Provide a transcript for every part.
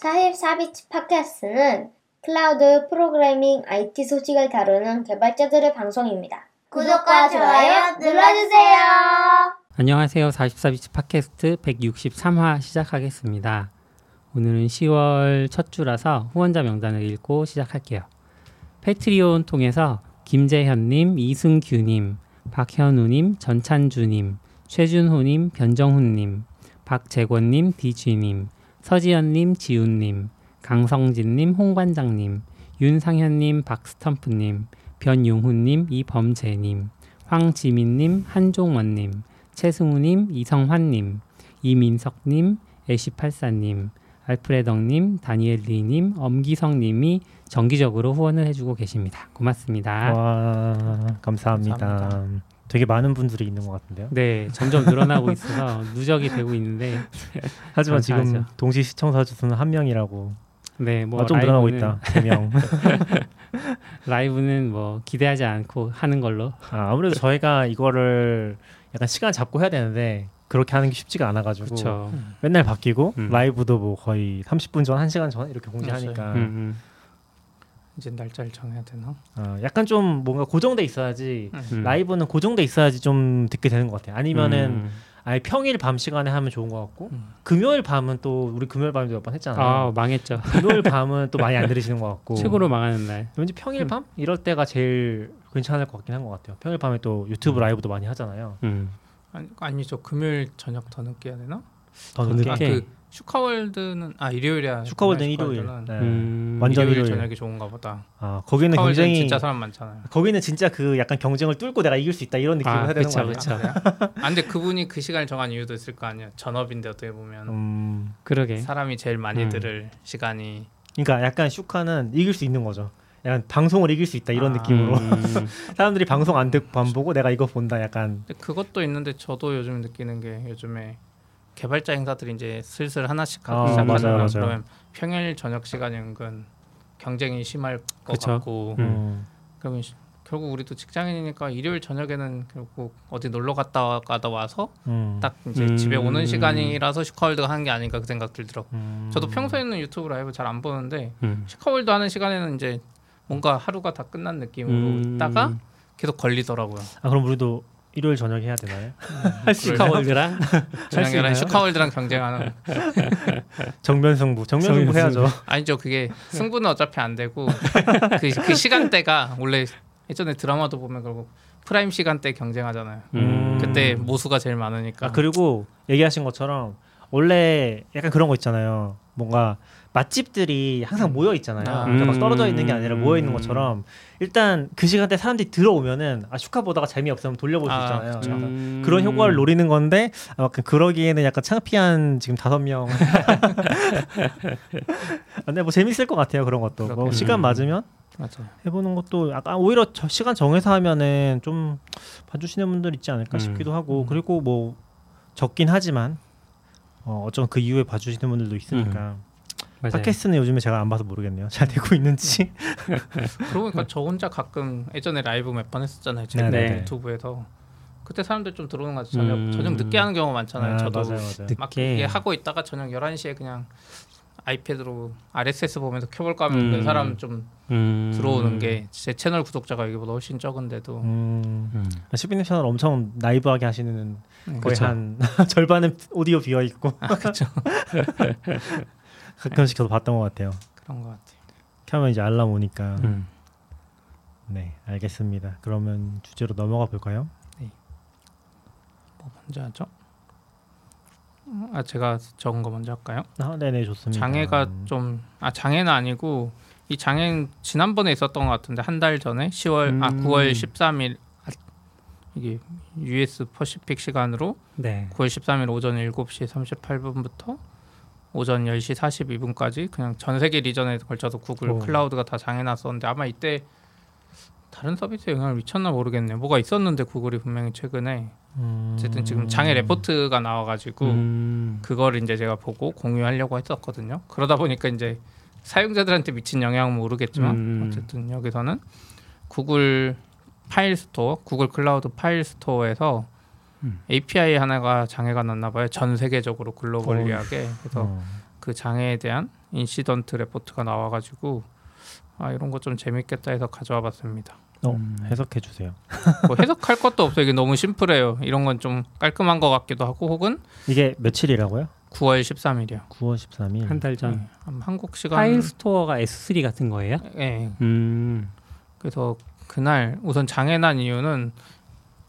44비치 팟캐스트는 클라우드 프로그래밍 IT 소식을 다루는 개발자들의 방송입니다. 구독과 좋아요 눌러주세요. 안녕하세요. 44비치 팟캐스트 163화 시작하겠습니다. 오늘은 10월 첫 주라서 후원자 명단을 읽고 시작할게요. 패트리온 통해서 김재현님, 이승규님, 박현우님, 전찬주님, 최준호님, 변정훈님, 박재권님, 디쥐님, 서지연님, 지훈님, 강성진님, 홍반장님, 윤상현님, 박스텀프님, 변용훈님, 이범재님, 황지민님, 한종원님, 최승우님, 이성환님, 이민석님, 애쉬팔사님, 알프레덕님, 다니엘리님, 엄기성님이 정기적으로 후원을 해주고 계십니다. 고맙습니다. 와 감사합니다. 감사합니다. 되게 많은 분들이 있는 것 같은데요. 네, 점점 늘어나고 있어서 누적이 되고 있는데, 하지만 지금 감사하죠. 동시 시청자 수는 한 명이라고 네, 뭐 아, 좀 늘어나고 있다. 세 명. 라이브는 뭐 기대하지 않고 하는 걸로. 아, 아무래도 저희가 이거를 약간 시간 잡고 해야 되는데 그렇게 하는 게 쉽지가 않아가지고 그렇죠. 맨날 바뀌고 음. 라이브도 뭐 거의 30분 전, 1시간 전 이렇게 공지하니까 음, 음, 이제 날짜를 정해야 되나? 어, 약간 좀 뭔가 고정돼 있어야지 음. 라이브는 고정돼 있어야지 좀 듣게 되는 것 같아요. 아니면은 음. 아예 평일 밤 시간에 하면 좋은 것 같고 음. 금요일 밤은 또 우리 금요일 밤도 몇 번 했잖아요. 아 망했죠. 금요일 밤은 또 많이 안 들으시는 것 같고 최고로 망하는 날. 왠지 평일 음. 밤 이럴 때가 제일 괜찮을 것 같긴 한 것 같아요. 평일 밤에 또 유튜브 음. 라이브도 많이 하잖아요. 음. 아니, 아니죠. 금요일 저녁 더 늦게 해야 되나? 더더 늦게 아? 그 슈카월드는 아 일요일이야. 슈카월드는 일요일. 네. 음. 완전 일요일 일요일. 저녁이 좋은가 보다. 아 거기는 굉장히 진짜 사람 많잖아요. 거기는 진짜 그 약간 경쟁을 뚫고 내가 이길 수 있다 이런 느낌을 아, 해야 되는 그쵸, 거 아니야? 그쵸. 그래요? 아 근데 그분이 그 시간을 정한 이유도 있을 거 아니야. 전업인데 어떻게 보면 음, 그러게. 사람이 제일 많이 음. 들을 시간이 그러니까 약간 슈카는 이길 수 있는 거죠. 약간 방송을 이길 수 있다 이런 아. 느낌으로 음. 사람들이 방송 안 듣고 안 보고 내가 이거 본다 약간 근데 그것도 있는데 저도 요즘 느끼는 게 요즘에 개발자 행사들이 이제 슬슬 하나씩 아, 하고 시작하잖아요. 그러면 평일 저녁 시간이 은근 경쟁이 심할 것 그쵸. 같고 음. 음. 그러면 시- 결국 우리도 직장인이니까 일요일 저녁에는 결국 어디 놀러 갔다 가다 와서 음. 딱 이제 음. 집에 오는 시간이라서 슈카월드가 하는 게 아닌가 그 생각 들더라고. 음. 저도 평소에는 유튜브 라이브 잘 안 보는데 음. 슈카월드 하는 시간에는 이제 뭔가 하루가 다 끝난 느낌으로 음. 있다가 계속 걸리더라고요. 아 그럼 우리도 일요일 저녁에 해야 되나요? 슈카월드랑 할 수 있나요? 저녁에는 슈카월드랑 경쟁하는 정면 승부 정면 승부 해야죠. 아니죠 그게 승부는 어차피 안 되고 그, 그 시간대가 원래 예전에 드라마도 보면 결국 prime 시간대 경쟁하잖아요. 음. 그때 모수가 제일 많으니까. 아 그리고 얘기하신 것처럼 원래 약간 그런 거 있잖아요. 뭔가 맛집들이 항상 모여 있잖아요. 아. 그러니까 막 음. 떨어져 있는 게 아니라 모여 있는 것처럼 일단 그 시간대 사람들이 들어오면은 아 슈카 보다가 재미 없으면 돌려볼 수 아, 있잖아요. 약간 음. 그런 효과를 노리는 건데 아, 그- 그러기에는 약간 창피한 지금 다섯 명. 아, 근데 뭐 재밌을 것 같아요 그런 것도. 뭐. 시간 맞으면 맞아요. 해보는 것도 약간 오히려 저 시간 정해서 하면은 좀 봐주시는 분들 있지 않을까 음. 싶기도 하고 음. 그리고 뭐 적긴 하지만 어, 어쩌면 그 이후에 봐주시는 분들도 있으니까 맞아요. 팟캐스트는 요즘에 제가 안 봐서 모르겠네요 잘 되고 있는지 그러고 보니까 저 혼자 가끔 예전에 라이브 몇 번 했었잖아요. 최근에 네네. 유튜브에서 그때 사람들 좀 들어오는 것 같아요. 저녁 음. 저녁 늦게 하는 경우가 많잖아요. 아, 저도 맞아요 맞아요 막 늦게. 이게 하고 있다가 저녁 11시에 그냥 아이패드로 RSS 보면서 켜볼까 하면 음. 그 사람 좀 음. 들어오는 게 제 채널 구독자가 여기보다 훨씬 적은데도 음, 음. 슈비님 채널 엄청 라이브하게 하시는 거의 그쵸. 한 절반은 오디오 비어 있고 아, 그렇죠. 가끔씩 저도 봤던 것 같아요 그런 것 같아요. 켜면 이제 알람 오니까 음. 네 알겠습니다 그러면 주제로 넘어가 볼까요? 뭐 먼저 하죠? 아 제가 적은 거 먼저 할까요? 아, 네네 좋습니다 장애가 좀 아 장애는 아니고 이 장애는 지난번에 있었던 것 같은데 한 달 전에 10월 아 음. 9월 13일 아, 이게 US 퍼시픽 시간으로 네. 9월 13일 오전 7시 38분부터 오전 10시 42분까지 그냥 전 세계 리전에 걸쳐서 구글 오. 클라우드가 다 장애 났었는데 아마 이때 다른 서비스에 영향을 미쳤나 모르겠네요. 뭐가 있었는데 구글이 분명히 최근에 음... 어쨌든 지금 장애 레포트가 나와가지고 음. 그거를 이제 제가 보고 공유하려고 했었거든요. 그러다 보니까 이제 사용자들한테 미친 영향은 모르겠지만 음. 어쨌든 여기서는 구글 Filestore, 구글 클라우드 Filestore에서 음. API 하나가 장애가 났나 봐요. 전 세계적으로 globally하게. 그래서 어. 그 장애에 대한 incident report가 나와가지고 아 이런 거 좀 재밌겠다 해서 가져와 봤습니다. 어, 음. 해석해 주세요. 뭐 해석할 것도 없어요. 이게 너무 심플해요. 이런 건 좀 깔끔한 것 같기도 하고 혹은 이게 며칠이라고요? 9월 13일이요. 9월 13일. 한 달 전. 한국 시간 Filestore가 S3 같은 거예요? 예. 음. 그래서 그날 우선 장애 난 이유는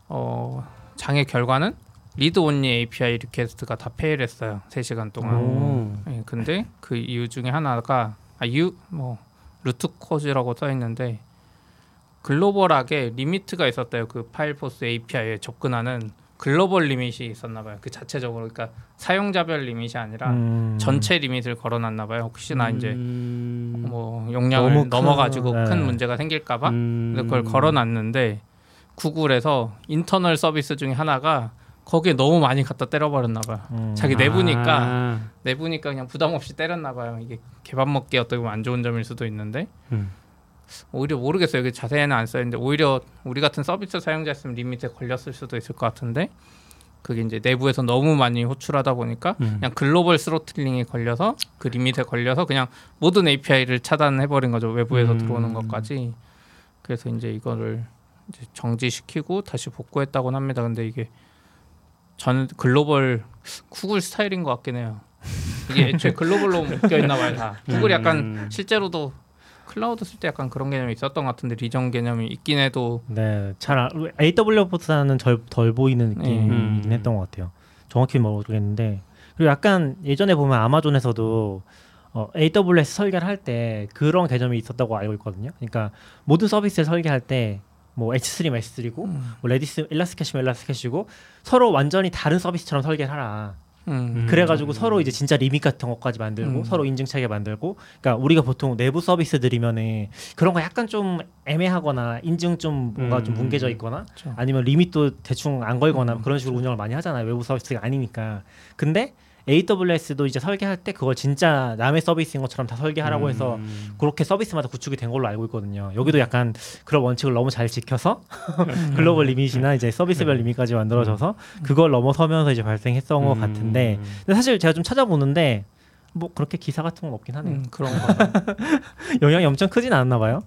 어 장애 결과는 리드 온리 API 리퀘스트가 다 페일했어요. 3시간 동안. 오. 예, 근데 그 이유 중에 하나가 아 이유 뭐 root cause라고 써 있는데 글로벌하게 limit이 있었대요. 그 Filestore API에 접근하는 글로벌 limit이 있었나 봐요. 그 자체적으로 그러니까 사용자별 limit이 아니라 음. 전체 limit을 걸어놨나 봐요. 혹시나 이제 음. 뭐 용량을 너무 큰- 넘어가지고 네. 큰 문제가 생길까 봐 음. 근데 그걸 걸어놨는데 구글에서 internal 서비스 중에 하나가 거기에 너무 많이 갖다 때려버렸나 봐요. 음. 자기 내부니까 아. 내부니까 그냥 부담 없이 때렸나 봐요. 이게 개밥 먹기 어떻게 보면 안 좋은 점일 수도 있는데 음. 오히려 모르겠어요. 여기 자세히는 안 써있는데 오히려 우리 같은 서비스 사용자였으면 limit에 걸렸을 수도 있을 것 같은데 그게 이제 내부에서 너무 많이 호출하다 보니까 음. 그냥 글로벌 throttling이 걸려서 그 limit에 걸려서 그냥 모든 API를 차단해 버린 거죠. 외부에서 음. 들어오는 것까지. 그래서 이제 이거를 정지시키고 다시 복구했다고는 합니다. 근데 이게 전 글로벌 구글 스타일인 것 같긴 해요. 이게 애초에 글로벌로 묶여 있나 봐요 다. 구글이 약간 음. 실제로도 클라우드 쓸 때 약간 그런 개념이 있었던 것 같은데 리전 개념이 있긴 해도 네, 잘 아- AW보다는 덜, 덜 보이는 느낌이긴 음. 했던 것 같아요. 정확히 모르겠는데 그리고 약간 예전에 보면 아마존에서도 어, AWS 설계를 할 때 그런 개념이 있었다고 알고 있거든요. 그러니까 모든 서비스를 설계할 때 뭐 S3면 S3고 음. 뭐 Redis ElastiCache면 ElastiCache고 서로 완전히 다른 서비스처럼 설계를 하라. 음. 그래가지고 서로 이제 진짜 limit 같은 것까지 만들고 음. 서로 인증체계 만들고 그러니까 우리가 보통 내부 서비스들이면은 그런 거 약간 좀 애매하거나 인증 좀 뭔가 좀 음. 뭉개져 있거나 그렇죠. 아니면 limit도 대충 안 걸거나 음, 그런 식으로 운영을 많이 하잖아요 외부 서비스가 아니니까 근데 AWS도 이제 설계할 때 그걸 진짜 남의 서비스인 것처럼 다 설계하라고 해서 음. 그렇게 서비스마다 구축이 된 걸로 알고 있거든요. 여기도 약간 그런 원칙을 너무 잘 지켜서 글로벌 리밋이나 이제 서비스별 리밋까지 만들어져서 그걸 넘어서면서 이제 발생했던 것 음. 같은데 근데 사실 제가 좀 찾아보는데 뭐 그렇게 기사 같은 건 없긴 하네요. 음, 그런 거. 영향이 엄청 크진 않았나 봐요.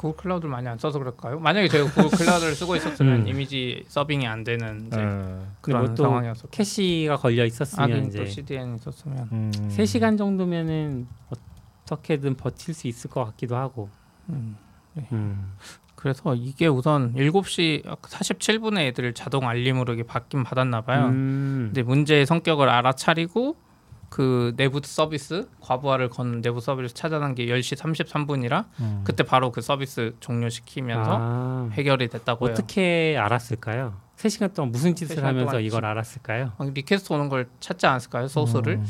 구글 클라우드를 많이 안 써서 그럴까요? 만약에 제가 구글 클라우드를 쓰고 있었으면 음. 이미지 서빙이 안 되는 이제 음. 그런 또 상황이었어. 캐시가 걸려 있었으면 하긴 이제 또 CDN 있었으면. 음. 3시간 정도면은 어떻게든 버틸 수 있을 것 같기도 하고. 음. 음. 그래서 이게 우선 7시 47분에 애들 자동 알림으로 이게 받긴 받았나 봐요. 음. 근데 문제의 성격을 알아차리고 그 내부 서비스 과부하를 건 내부 서비스 찾아낸 게 10시 33분이라 음. 그때 바로 그 서비스 종료시키면서 아, 해결이 됐다고 해요. 어떻게 알았을까요? 3시간 동안 무슨 짓을 3시간 하면서 이걸 지- 알았을까요? 막 request 오는 걸 찾지 않았을까요? 소스를? 음.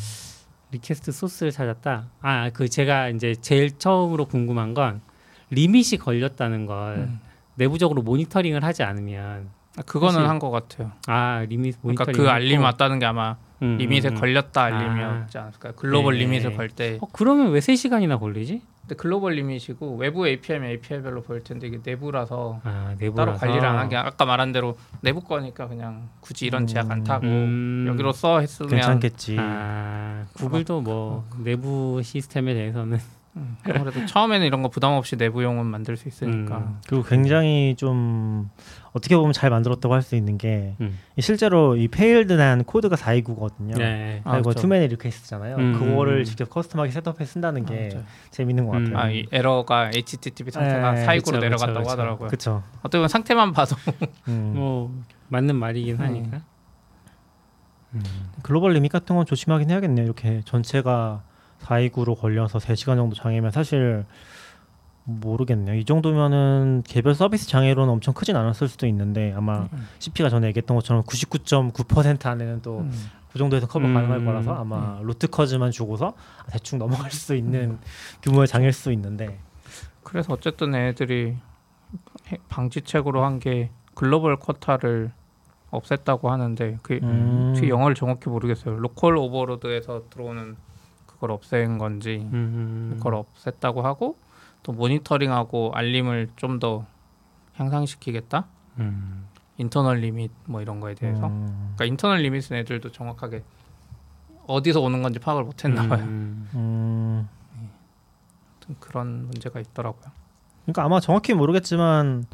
request 소스를 찾았다. 아, 그 제가 이제 제일 처음으로 궁금한 건 limit이 걸렸다는 걸 음. 내부적으로 모니터링을 하지 않으면 아, 그거는 한 것 같아요. 아 limit 그러니까 모니터링 그 알림 왔다는 게 아마 음, limit에 음, 음. 걸렸다 아. 알림이었지 않을까요? 글로벌 네. limit을 걸 때. 어, 그러면 왜 3시간이나 걸리지? 근데 글로벌 limit이고 외부 API면 API별로 보일 텐데 이게 내부라서 아, 따로 내부라서 관리를 안 하게 아까 말한 대로 내부 거니까 그냥 굳이 이런 제약 안 타고 음. 여기로 써 했으면 괜찮겠지. 아, 구글도 뭐 내부 시스템에 대해서는 음, 아무래도 처음에는 이런 거 부담 없이 내부용은 만들 수 있으니까 음. 그리고 굉장히 좀 어떻게 보면 잘 만들었다고 할 수 있는 게 음. 이 실제로 이 failed난 코드가 429거든요. 네. 아, 그리고 그렇죠. too many request잖아요. 음. 그거를 직접 custom하게 setup해 쓴다는 게 아. 재밌는 것 같아요. 음. 아, 이 에러가 HTTP 상태가 네, 사이구로 그쵸, 내려갔다고 그쵸. 하더라고요. 그렇죠. 어떻게 보면 상태만 봐도 음. 뭐 맞는 말이긴 음. 하니까. 음. 글로벌 limit 같은 건 조심하긴 해야겠네요. 이렇게 전체가 429로 걸려서 3시간 정도 장애면 사실 모르겠네요. 이 정도면은 개별 서비스 장애로는 엄청 크진 않았을 수도 있는데 아마 음. CP가 전에 얘기했던 것처럼 99.9% 안에는 또그 음. 정도에서 커버 음. 가능할 거라서 아마 root cause만 주고서 대충 넘어갈 수 있는 규모의 장애일 수 있는데 그래서 어쨌든 애들이 해- 방지책으로 한 게 글로벌 quota를 없앴다고 하는데 그 음. 뒤 영어를 정확히 모르겠어요. local overload에서 들어오는 그걸 없앤 건지 음. 그걸 없앴다고 하고 또 모니터링하고 알림을 좀 더 향상시키겠다. 음. 인터널 리밋 뭐 이런 거에 대해서. 음. 그러니까 인터널 리밋은 애들도 정확하게 어디서 오는 건지 파악을 못 했나 봐요. 음. 음, 아무튼 그런 문제가 있더라고요. 그러니까 아마 정확히 모르겠지만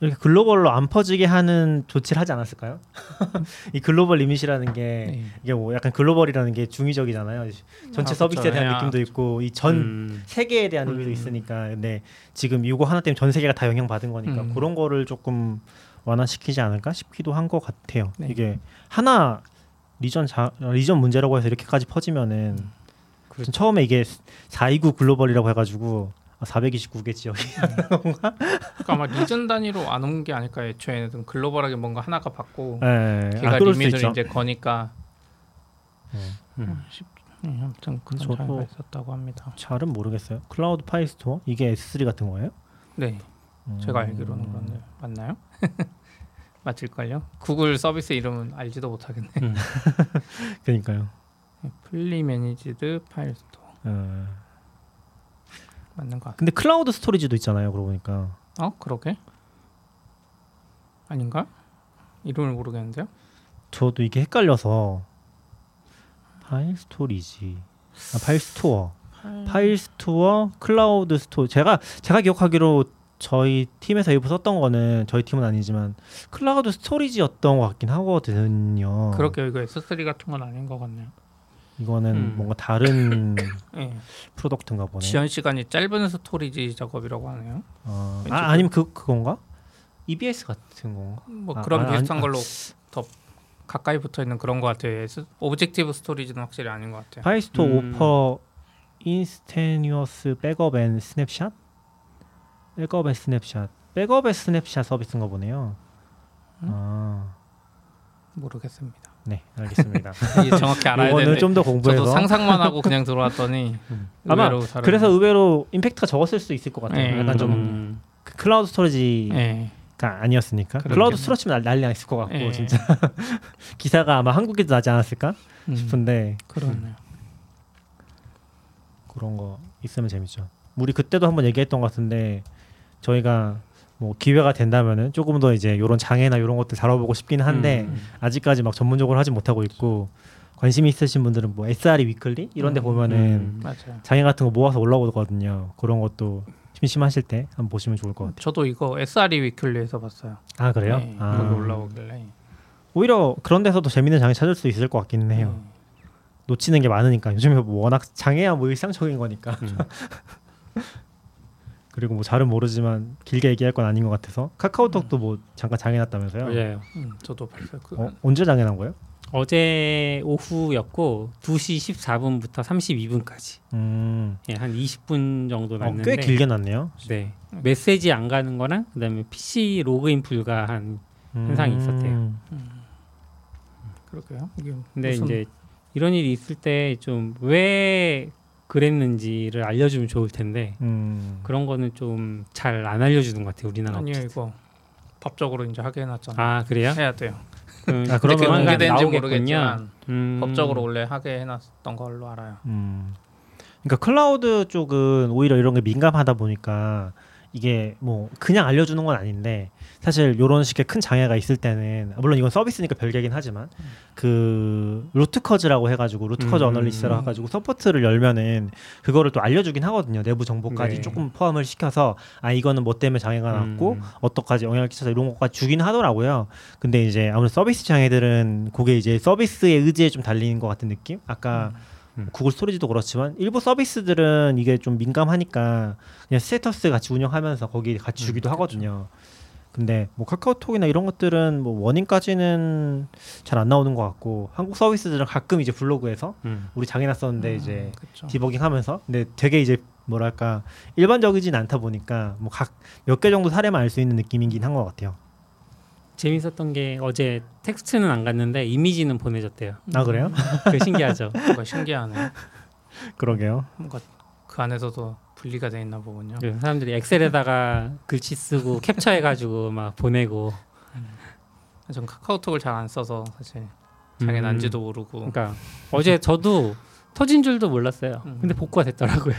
이렇게 글로벌로 안 퍼지게 하는 조치를 하지 않았을까요? 이 글로벌 limit이라는 게 네. 이게 뭐 약간 글로벌이라는 게 중의적이잖아요. 전체 아, 서비스에. 대한 야. 느낌도 있고 이전 음. 세계에 대한 의미도 음. 있으니까 근데 지금 이거 하나 때문에 전 세계가 다 영향 받은 거니까 음. 그런 거를 조금 완화시키지 않을까 싶기도 한 것 같아요. 네. 이게 하나 region 자, region 문제라고 해서 이렇게까지 퍼지면은 그렇죠. 처음에 이게 429 글로벌이라고 해가지고 429개 지역이 그러니까 아마 region 단위로 안 온 게 아닐까 애초에는 글로벌하게 뭔가 하나가 받고 예, 걔가 아, 그럴 수도 limit을 있죠. 이제 거니까 음. 네, 아무튼 그런 저도- 차이가 있었다고 합니다. 잘은 모르겠어요. 클라우드 Filestore 이게 S3 같은 거예요? 네, 음. 제가 알기로는 그런데 맞나요? 맞을걸요? 구글 서비스 이름은 알지도 못하겠네. 그러니까요. fully managed file store 예. 맞는 것 같아. 근데 클라우드 Storage도 있잖아요. 그러고 보니까 어 그러게? 아닌가? 이름을 모르겠는데요. 저도 이게 헷갈려서 file storage, 아, Filestore, Filestore, 클라우드 Store. 제가 제가 기억하기로 저희 팀에서 일부 썼던 거는 저희 팀은 아니지만 클라우드 Storage였던 것 같긴 하거든요. 그렇게 이거 S3 같은 건 아닌 것 같네요. 이거는 음. 뭔가 다른 예. product인가 보네. 지연 시간이 짧은 storage 작업이라고 하네요. 어. 아, 아니면 그 그건가? EBS 같은 건가? 뭐 아, 그런 아, 비슷한 아니, 걸로 더 가까이 붙어 있는 그런 것 같아요. object storage는 확실히 아닌 것 같아요. file store 음. offer instantaneous backup and snapshot? backup and snapshot. backup and snapshot 서비스인가 보네요. 음? 아, 모르겠습니다. 네, 알겠습니다. 정확히 알아야 되는데 좀 더 공부해서 저도 상상만 하고 그냥 들어왔더니 아마 의외로 다른 그래서 의외로 임팩트가 적었을 수 있을 것 같아요. 네, 약간 좀 음. 그 클라우드 storage가 예. 아니었으니까. 그러게요. 클라우드 storage면 난리 났을 것 같고 예. 진짜 기사가 아마 한국에도 나지 않았을까 음, 싶은데 그렇네요. 그런 거 있으면 재밌죠. 우리 그때도 한번 얘기했던 것 같은데 저희가 뭐 기회가 된다면은 조금 더 이제 이런 장애나 이런 것들 다뤄보고 싶기는 한데 음. 아직까지 막 전문적으로 하지 못하고 있고 관심이 있으신 분들은 뭐 SRE 위클리 이런 데 음. 보면은 음. 맞아요. 장애 같은 거 모아서 올라오거든요. 그런 것도 심심하실 때 한번 보시면 좋을 것 같아요. 저도 이거 SRE 위클리에서 봤어요. 아 그래요? 네, 아, 올라오길래. 오히려 그런 데서도 재밌는 장애 찾을 수 있을 것 같기는 해요. 네. 놓치는 게 많으니까 요즘에 뭐 워낙 장애야 뭐 일상적인 거니까 음. 그리고 뭐 잘은 모르지만 길게 얘기할 건 아닌 것 같아서 카카오톡도 뭐 잠깐 장애 났다면서요? 맞아요. 음, 저도 봤어요. 그, 어, 언제 장애 난 거예요? 어제 오후였고 2시 14분부터 32분까지 음, 예, 한 20분 정도 어, 났는데 꽤 길게 났네요. 네. 메시지 안 가는 거랑 그다음에 PC 로그인 불가한 현상이 있었대요. 음. 이게 근데 무슨- 이제 이런 일이 있을 때 좀 왜 그랬는지를 알려주면 좋을 텐데 음. 그런 거는 좀 잘 안 알려주는 것 같아요 우리나라 아니요 업체. 이거 법적으로 이제 하게 해놨잖아요. 아 그래요? 해야 돼요. 그럼 아, 조만간 공개된지. 모르겠지만 음. 법적으로 원래 하게 해놨던 걸로 알아요. 음. 그러니까 클라우드 쪽은 오히려 이런 게 민감하다 보니까 이게 뭐 그냥 알려주는 건 아닌데 사실 이런 식의 큰 장애가 있을 때는 물론 이건 서비스니까 별개긴 하지만 그 root cause라고 해가지고 root cause 음. analysis라고 해가지고 support를 열면은 그거를 또 알려주긴 하거든요 내부 정보까지 네. 조금 포함을 시켜서 아 이거는 뭐 때문에 장애가 났고 음. 어떡하지 영향을 끼쳐서 이런 것까지 주긴 하더라고요. 근데 이제 아무래도 서비스 장애들은 그게 이제 서비스의 의지에 좀 달리는 것 같은 느낌? 아까 음. 구글 storage도 그렇지만 일부 서비스들은 이게 좀 민감하니까 그냥 status 같이 운영하면서 거기 같이 음, 주기도 하거든요. 근데 뭐 카카오톡이나 이런 것들은 뭐 원인까지는 잘 안 나오는 것 같고 한국 서비스들은 가끔 이제 블로그에서 음. 우리 장애 났었는데 이제 그렇죠. 디버깅하면서 근데 되게 이제 뭐랄까 일반적이진 않다 보니까 뭐 각 몇 개 정도 사례만 알 수 있는 느낌이긴 한 것 같아요. 재밌었던 게 어제 텍스트는 안 갔는데 이미지는 보내줬대요. 아 그래요? 그 신기하죠. 뭔가 신기하네. 그러게요. 뭔가 그 안에서도 분리가 돼 있나 보군요. 그래서 사람들이 엑셀에다가 글씨 쓰고 캡처해 가지고 막 보내고. 전 카카오톡을 잘 안 써서 사실 장애 음. 난지도 모르고 그러니까 어제 저도 터진 줄도 몰랐어요. 음. 근데 복구가 됐더라고요.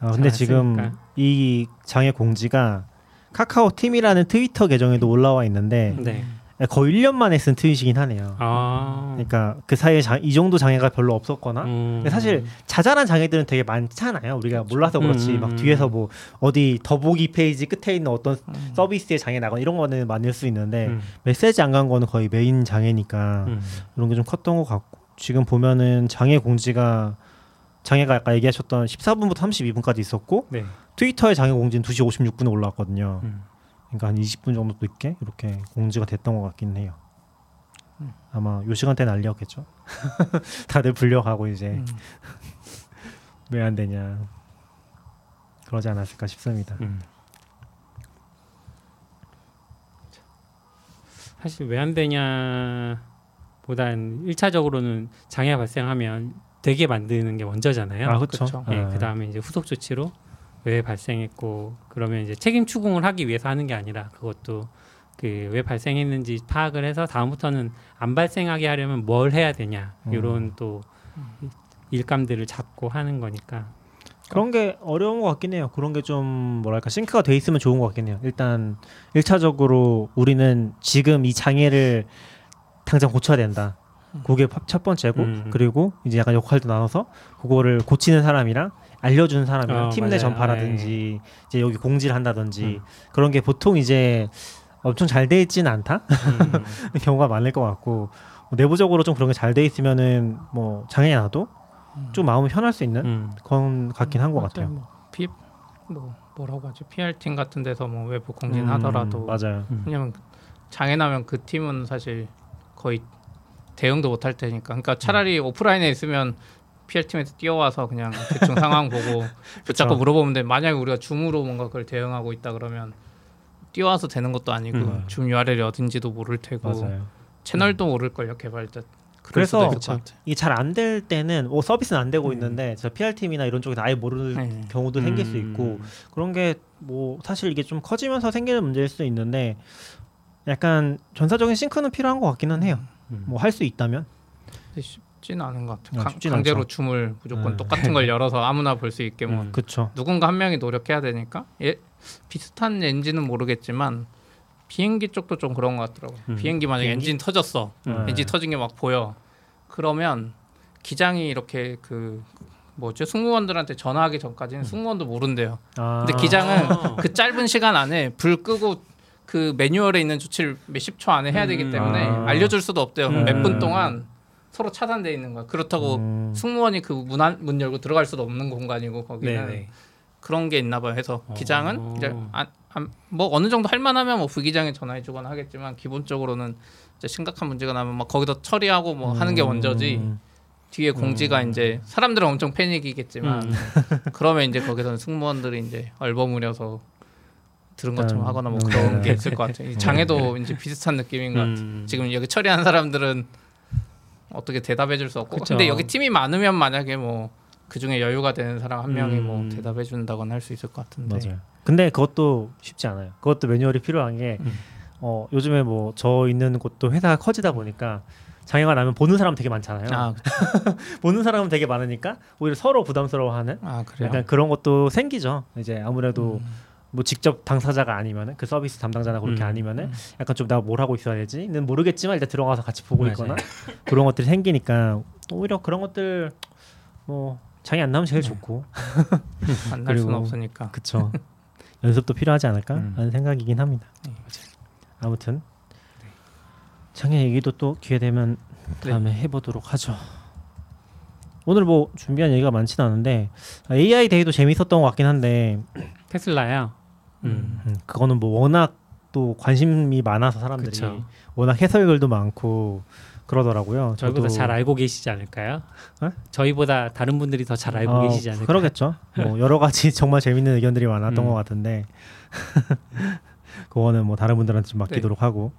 아, 근데 잘 지금 쓰니까. 이 장애 공지가 카카오 팀이라는 트위터 계정에도 올라와 있는데 네. 거의 1년 만에 쓴 트윗이긴 하네요. 아. 그러니까 그 사이에 장, 이 정도 장애가 별로 없었거나 음. 근데 사실 자잘한 장애들은 되게 많잖아요. 우리가 몰라서 그렇지 음, 막 음. 뒤에서 뭐 어디 더보기 페이지 끝에 있는 어떤 음. 서비스의 장애 나거나 이런 거는 많을 수 있는데 음. 메시지 안 간 거는 거의 메인 장애니까 음. 이런 게 좀 컸던 것 같고 지금 보면은 장애 공지가 장애가 아까 얘기하셨던 14분부터 32분까지 있었고 네. 트위터의 장애 공지는 2시 56분에 올라왔거든요. 음. 그러니까 한 20분 정도 늦게 이렇게 공지가 됐던 것 같긴 해요. 음. 아마 요 시간대 난리였겠죠. 다들 불려가고 이제 음. 왜안 되냐 그러지 않았을까 싶습니다. 음. 사실 왜 안 되냐 보단 1차적으로는 장애가 발생하면 되게 만드는 게 먼저잖아요. 아 그렇죠. 예, 그다음에 이제 후속 조치로 왜 발생했고 그러면 이제 책임 추궁을 하기 위해서 하는 게 아니라 그것도 그 왜 발생했는지 파악을 해서 다음부터는 안 발생하게 하려면 뭘 해야 되냐 음. 이런 또 일감들을 잡고 하는 거니까 그런 게 어려운 것 같긴 해요. 그런 게 좀 뭐랄까 싱크가 돼 있으면 좋은 것 같긴 해요. 일단 1차적으로 우리는 지금 이 장애를 당장 고쳐야 된다. 그게 파- 첫 번째고 음. 그리고 이제 약간 역할도 나눠서 그거를 고치는 사람이랑 알려주는 사람이랑 어, 팀내 맞아요. 전파라든지 이제 여기 공지를 한다든지 음. 그런 게 보통 이제 엄청 잘 돼 있지는 않다 음, 경우가 많을 것 같고 뭐 내부적으로 좀 그런 게 잘 돼 있으면은 뭐 장애 나도 좀 마음이 편할 수 있는 음. 건 같긴 한 것. 같아요. 뭐, 피, 뭐 뭐라고 하지? PR 팀 같은 데서 뭐 외부 음, 공진하더라도 맞아요. 왜냐면 장애 나면 그 팀은 사실 거의 대응도 못 할 테니까. 그러니까 차라리 오프라인에 있으면 PR 팀에서 뛰어와서 그냥 대충 상황 보고 붙잡고 물어보면 돼. 만약에 우리가 줌으로 뭔가 그걸 대응하고 있다 그러면 뛰어와서 되는 것도 아니고 음. 줌 URL이 어딘지도 모를 테고 맞아요. 채널도 모를 걸요 개발자. 그래서 수도 있을 것 같아. 이잘안 될 때는 뭐 서비스는 안 되고 음. 있는데 저 PR 팀이나 이런 쪽에서 아예 모르는 네. 경우도 생길 수 음. 있고 그런 게 뭐 사실 이게 좀 커지면서 생기는 문제일 수도 있는데 약간 전사적인 싱크는 필요한 것 같기는 해요. 음. 뭐할 수 있다면 쉽지는 않은 것 같아요. 아, 강- 쉽진 강제로 않죠. 줌을 무조건 음. 똑같은 걸 열어서 아무나 볼 수 있게 뭐 음. 그쵸. 누군가 한 명이 노력해야 되니까 예, 비슷한 엔진은 모르겠지만 비행기 쪽도 좀 그런 것 같더라고. 음. 비행기 만약에 비행기? 엔진 터졌어, 음. 엔진 터진 게 막 보여. 그러면 기장이 이렇게 그 뭐죠 승무원들한테 전화하기 전까지는 승무원도 모른대요. 아. 근데 기장은 아. 그 짧은 시간 안에 불 끄고 그 매뉴얼에 있는 조치를 몇십 초 안에 해야 되기 음. 때문에 아. 알려줄 수도 없대요. 음. 몇분 동안 서로 차단돼 있는 거야. 그렇다고 음. 승무원이 그문안문 열고 들어갈 수도 없는 공간이고 거기는 네네. 그런 게 있나 봐요. 해서 어. 기장은 이제 안, 안, 뭐 어느 정도 할 만하면 뭐 부기장에 전화해 주거나 하겠지만 기본적으로는 이제 심각한 문제가 나면 막 거기다 처리하고 뭐 하는 게 먼저지 음. 뒤에 공지가 이제 사람들은 엄청 패닉이겠지만 음. 그러면 이제 거기서는 승무원들이 이제 얼버무려서 들은 것처럼 일단, 하거나 뭐 음, 그런 네. 게 있을 것 같아요. 이 장애도 이제 비슷한 느낌인 것 같아요. 음. 지금 여기 처리하는 사람들은 어떻게 대답해 줄 수 없고 그쵸. 근데 여기 팀이 많으면 만약에 뭐 그중에 여유가 되는 사람 한 명이 뭐 음. 대답해 준다거나 할 수 있을 것 같은데 맞아요. 근데 그것도 쉽지 않아요. 그것도 매뉴얼이 필요한 게 음. 어, 요즘에 뭐 저 있는 곳도 회사가 커지다 보니까 장애가 나면 보는 사람 되게 많잖아요. 아, 보는 사람은 되게 많으니까 오히려 서로 부담스러워하는 아 그래요. 약간 그런 것도 생기죠. 이제 아무래도 음. 뭐 직접 당사자가 아니면은 그 서비스 담당자나 그렇게 음. 아니면은 약간 좀 내가 뭘 하고 있어야 되지는 모르겠지만 일단 들어가서 같이 보고 맞아요. 있거나 그런 것들이 생기니까 오히려 그런 것들 뭐 장애 안 나면 제일 좋고 만날 그리고- 수는 없으니까. 그쵸 연습도 필요하지 않을까 음. 하는 생각이긴 합니다. 네, 아무튼 장애 얘기도 또 기회 되면 네. 다음에 해보도록 하죠. 오늘 뭐 준비한 얘기가 많지는 않은데 AI 데이도 재밌었던 것 같긴 한데 테슬라요. 음. 음, 그거는 뭐 워낙 또 관심이 많아서 사람들이 그쵸. 워낙 해설글도 많고 그러더라고요. 저희보다 저도- 잘 알고 계시지 않을까요? 어? 저희보다 다른 분들이 더 잘 알고 어, 계시지 않을까요? 그러겠죠. 뭐 여러 가지 정말 재밌는 의견들이 많았던 음. 것 같은데 그거는 뭐 다른 분들한테 좀 맡기도록 하고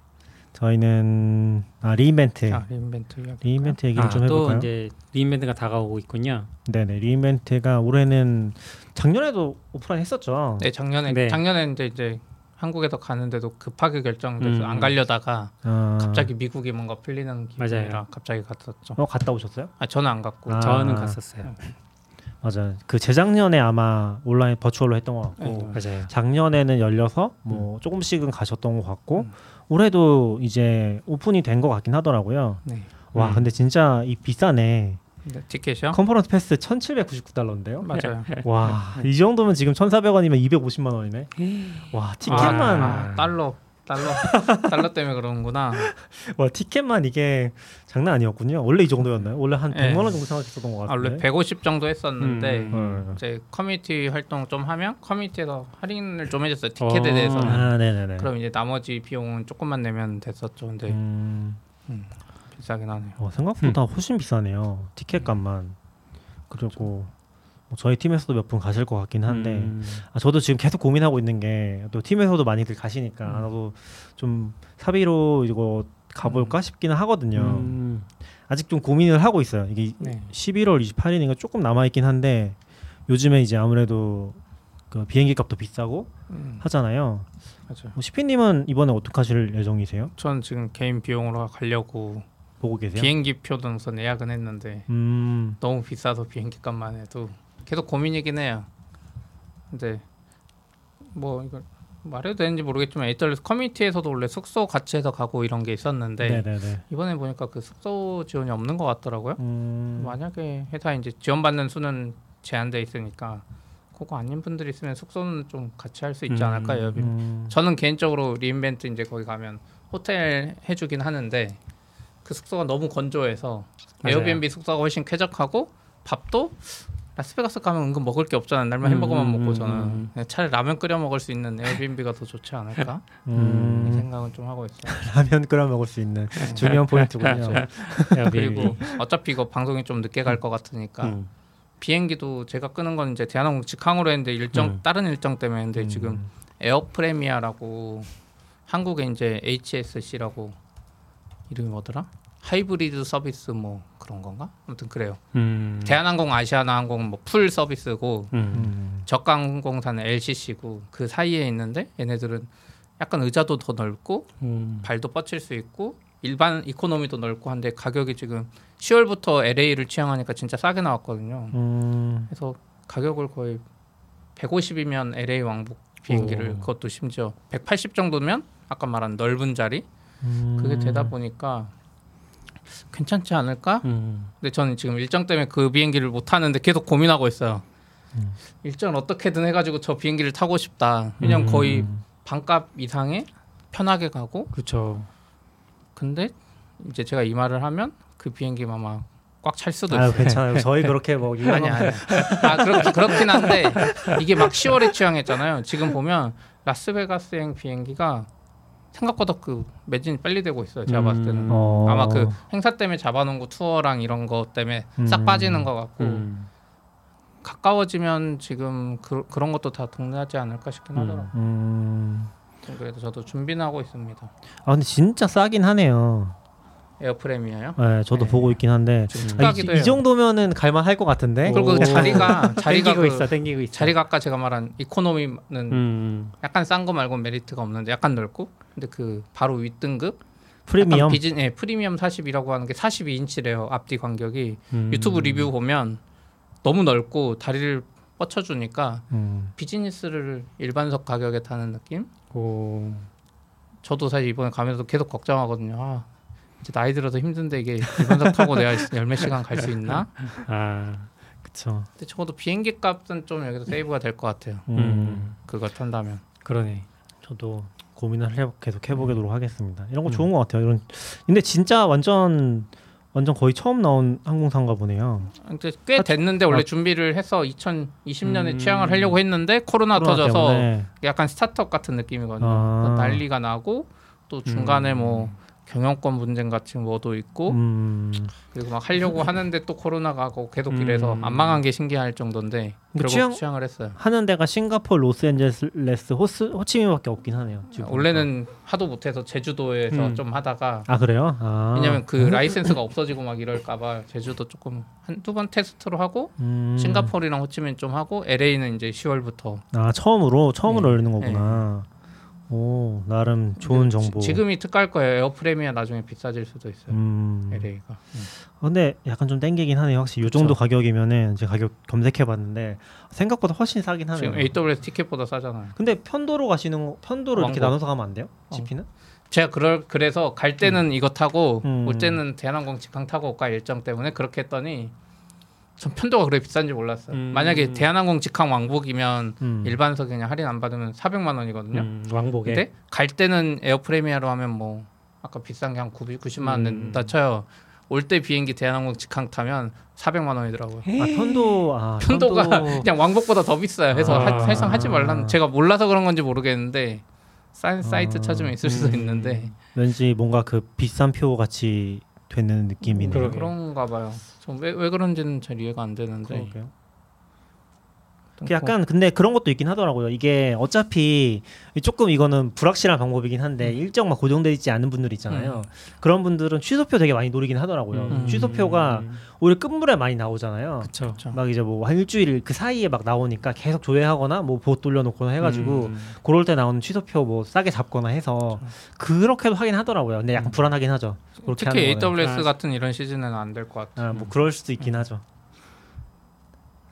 저희는 아 re:Invent 자, re:Invent. re:Invent 얘기를 아, 좀 또 해볼까요? 이제 re:Invent가 다가오고 있군요. 네네 re:Invent가 올해는 작년에도 오프라인 했었죠. 네, 작년에 네. 작년에 이제 이제 한국에서 가는데도 급하게 결정돼서 음. 안 가려다가 아, 갑자기 미국이 뭔가 풀리는 기분이라 맞아요. 갑자기 갔었죠. 어 갔다 오셨어요? 아 저는 안 갔고 아. 저는 갔었어요. 맞아요. 그 재작년에 아마 온라인 버추얼로 했던 것 같고 네. 맞아요. 작년에는 열려서 뭐 조금씩은 가셨던 것 같고 음. 올해도 이제 오픈이 된 것 같긴 하더라고요. 네. 와 음. 근데 진짜 이 비싸네. 네, 티켓이요? conference pass 1,799달러인데요. 맞아요. 와, 이 정도면 지금 1,400원이면 250만 원이네. 와, 티켓만 아, 달러 달러 달러 때문에 그러는구나. 와, 티켓만 이게 장난 아니었군요. 원래 이 정도였나요? 원래 한 네. 100만 원 정도 생각했었던 것 아, 원래 같은데. 150 정도 했었는데 음. 음. 이제 커뮤니티 활동 좀 하면 커뮤니티에서 할인을 좀 해줬어요 티켓에 어. 대해서는. 아, 네, 네, 네. 그럼 이제 나머지 비용은 조금만 내면 됐었죠. 근데 음, 비싸긴 하네요. 어, 생각보다 훨씬 비싸네요. 티켓 값만. 그리고 뭐 저희 팀에서도 몇 분 가실 것 같긴 한데 음. 아, 저도 지금 계속 고민하고 있는 게 또 팀에서도 많이들 가시니까 음. 나도 좀 사비로 이거 가볼까 싶기는 하거든요. 음. 아직 좀 고민을 하고 있어요. 이게 네. 11월 28일인가 조금 남아 있긴 한데 요즘에 이제 아무래도 그 비행기 값도 비싸고 음, 하잖아요. 맞아요. 뭐 시피님은 이번에 어떻게 하실 예정이세요? 전 지금 개인 비용으로 가려고 보고 계세요? 비행기 표는 우선 예약은 했는데 음, 너무 비싸서 비행기 값만 해도 계속 고민이긴 해요. 근데 뭐 이걸 말해도 되는지 모르겠지만 AWS 커뮤니티에서도 원래 숙소 같이 해서 가고 이런 게 있었는데 네네네. 이번에 보니까 그 숙소 지원이 없는 것 같더라고요. 음, 만약에 회사 이제 지원받는 수는 제한돼 있으니까 그거 아닌 분들이 있으면 숙소는 좀 같이 할 수 있지 음, 않을까 요 음, 저는 개인적으로 re:Invent 이제 거기 가면 호텔 해주긴 하는데 그 숙소가 너무 건조해서 맞아요. 에어비앤비 숙소가 훨씬 쾌적하고 밥도 라스베가스 가면 은근 먹을 게 없잖아요. 맨날 햄버거만 음, 먹고 음, 저는 음. 그냥 차라리 라면 끓여 먹을 수 있는 에어비앤비가 더 좋지 않을까 이 음, 생각은 좀 하고 있어요. 라면 끓여 먹을 수 있는 중요한 포인트군요. 그리고 어차피 이거 방송이 좀 늦게 갈 것 같으니까 음. 비행기도 제가 끊은 건 이제 대한항공 직항으로 했는데 일정 음. 다른 일정 때문에 했는데 음, 지금 에어프레미아라고 한국에 이제 HSC라고 이름이 뭐더라? 하이브리드 서비스 뭐 그런 건가? 아무튼 그래요. 음. 대한항공, 아시아나항공은 뭐 full service고 음. 음, 저가항공사는 LCC고 그 사이에 있는데 얘네들은 약간 의자도 더 넓고 음. 발도 뻗칠 수 있고 일반 이코노미도 넓고 한데 가격이 지금 10월부터 LA를 취향하니까 진짜 싸게 나왔거든요. 음, 그래서 가격을 거의 150이면 LA 왕복 비행기를 오. 그것도 심지어 180 정도면 아까 말한 넓은 자리 음, 그게 되다 보니까 괜찮지 않을까? 음. 근데 저는 지금 일정 때문에 그 비행기를 못 타는데 계속 고민하고 있어요. 음. 일정을 어떻게든 해가지고 저 비행기를 타고 싶다. 왜냐면 음, 거의 반값 이상에 편하게 가고 그렇죠. 근데 이제 제가 이 말을 하면 그 비행기가 아마 꽉찰 수도 아유 있어요. 괜찮아요. 저희 그렇게 뭐 아니 아니. 아 그렇, 그렇긴 한데 이게 막 10월에 취향했잖아요. 지금 보면 라스베가스행 비행기가 생각보다 그 매진이 빨리 되고 있어요. 제가 봤을 때는 어, 아마 그 행사 때문에 잡아놓은 거 투어랑 이런 것 때문에 싹 음. 빠지는 것 같고 음. 가까워지면 지금 그, 그런 것도 다 동나지 않을까 싶긴 음. 하더라고요. 음, 그래도 저도 준비는 하고 있습니다. 아 근데 진짜 싸긴 하네요. 에어프레미아요. 네, 저도 네. 보고 있긴 한데 아, 이. 이 정도면은 갈만 할 것 같은데. 그리고 그 자리가 자리가 땡기고 그, 있어, 땡기고 있어. 자리가 아까 제가 말한 이코노미는 음. 약간 싼 거 말고 메리트가 없는데 약간 넓고 근데 그 바로 윗등급 프리미엄. 비즈니 예, 프리미엄 40이라고 하는 게 42인치래요 앞뒤 간격이 음. 유튜브 리뷰 보면 너무 넓고 다리를 뻗쳐주니까 음. 비즈니스를 일반석 가격에 타는 느낌 오. 저도 사실 이번에 가면서 계속 걱정하거든요 아 이제 나이 들어서 힘든데 이게 일반석 타고 내가 열몇 시간 갈 수 있나 아. 그쵸. 근데 적어도 비행기 값은 좀 여기서 세이브가 될 것 같아요 음. 음. 그거 탄다면 그러네. 저도 고민을 해, 계속 해보도록 하겠습니다. 이런 거 음. 좋은 것 같아요. 이런 근데 진짜 완전 완전 거의 처음 나온 항공사인가 보네요. 근데 꽤 됐는데 원래 아. 준비를 해서 2020년에 음. 취항을 하려고 했는데 코로나, 코로나 터져서 때문에. 약간 스타트업 같은 느낌이거든요. 아. 난리가 나고 또 중간에 음. 뭐 경영권 분쟁 같은 뭐도 있고 음. 그리고 막 하려고 하는데 또 코로나가 고 계속 음. 이래서 안 망한 게 신기할 정도인데 결국 취항- 취항을 했어요. 하는 데가 싱가포르, 로스앤젤레스, 호스, 호치민밖에 없긴 하네요. 지금 원래는 하도 못해서 제주도에서 음. 좀 하다가 아 그래요? 아. 왜냐면 그 라이센스가 없어지고 막 이럴까봐 제주도 조금 한두 번 테스트로 하고 음. 싱가포르랑 호치민 좀 하고 LA는 이제 10월부터 아 처음으로 처음으로 네. 열리는 거구나. 오 나름 좋은 정보. 지금이 특가일 거예요. 에어프레미아 나중에 비싸질 수도 있어요. 음. LA가. 근데 약간 좀 땡기긴 하네요. 확실히 요 정도. 가격이면은 제가 가격 검색해봤는데 생각보다 훨씬 싸긴 하네요. 지금 AWS 티켓보다 싸잖아요. 근데 편도로 가시는 거- 편도로 이렇게 왕복. 나눠서 가면 안 돼요? 어. GP는? 제가 그럴 그래서 갈 때는 이거 타고 음. 올 때는 대한항공 직항 타고 올까 일정 때문에 그렇게 했더니 전 편도가 그렇게 비싼지 몰랐어요. 음. 만약에 대한항공 직항 왕복이면 음. 일반석 그냥 할인 안 받으면 400만 원이거든요. 음, 왕복에 근데 갈 때는 에어프레미아로 하면 뭐 아까 비싼 게 한 90만 원 음. 낸다 쳐요. 올 때 비행기 대한항공 직항 타면 400만 원이더라고요. 아 편도 아 편도가 편도- 그냥 왕복보다 더 비싸요. 해서 아. 하, 사실상 하지 말라는 제가 몰라서 그런 건지 모르겠는데 싼 사이트 아. 찾으면 있을 수도 음. 있는데 왠지 뭔가 그 비싼 표 같이 되는 느낌이네요. 그런가 봐요. 왜, 왜 그런지는 잘 이해가 안 되는데. 그러게요. 그 약간 근데 그런 것도 있긴 하더라고요. 이게 어차피 조금 이거는 불확실한 방법이긴 한데 일정 막 고정돼 있지 않은 분들 있잖아요. 그런 분들은 취소표 되게 많이 노리긴 하더라고요. 음. 취소표가 오히려 끝물에 많이 나오잖아요. 그렇죠. 그렇죠. 막 이제 뭐 한 일주일 그 사이에 막 나오니까 계속 조회하거나 뭐 보트 돌려놓거나 해가지고 음. 그럴 때 나오는 취소표 뭐 싸게 잡거나 해서 그렇게도 하긴 하더라고요. 근데 약간 음. 불안하긴 하죠. 그렇게 특히 하는 거는. AWS 아. 같은 이런 시즌에는 안 될 것 같아요. 아, 뭐 그럴 수도 있긴 하죠.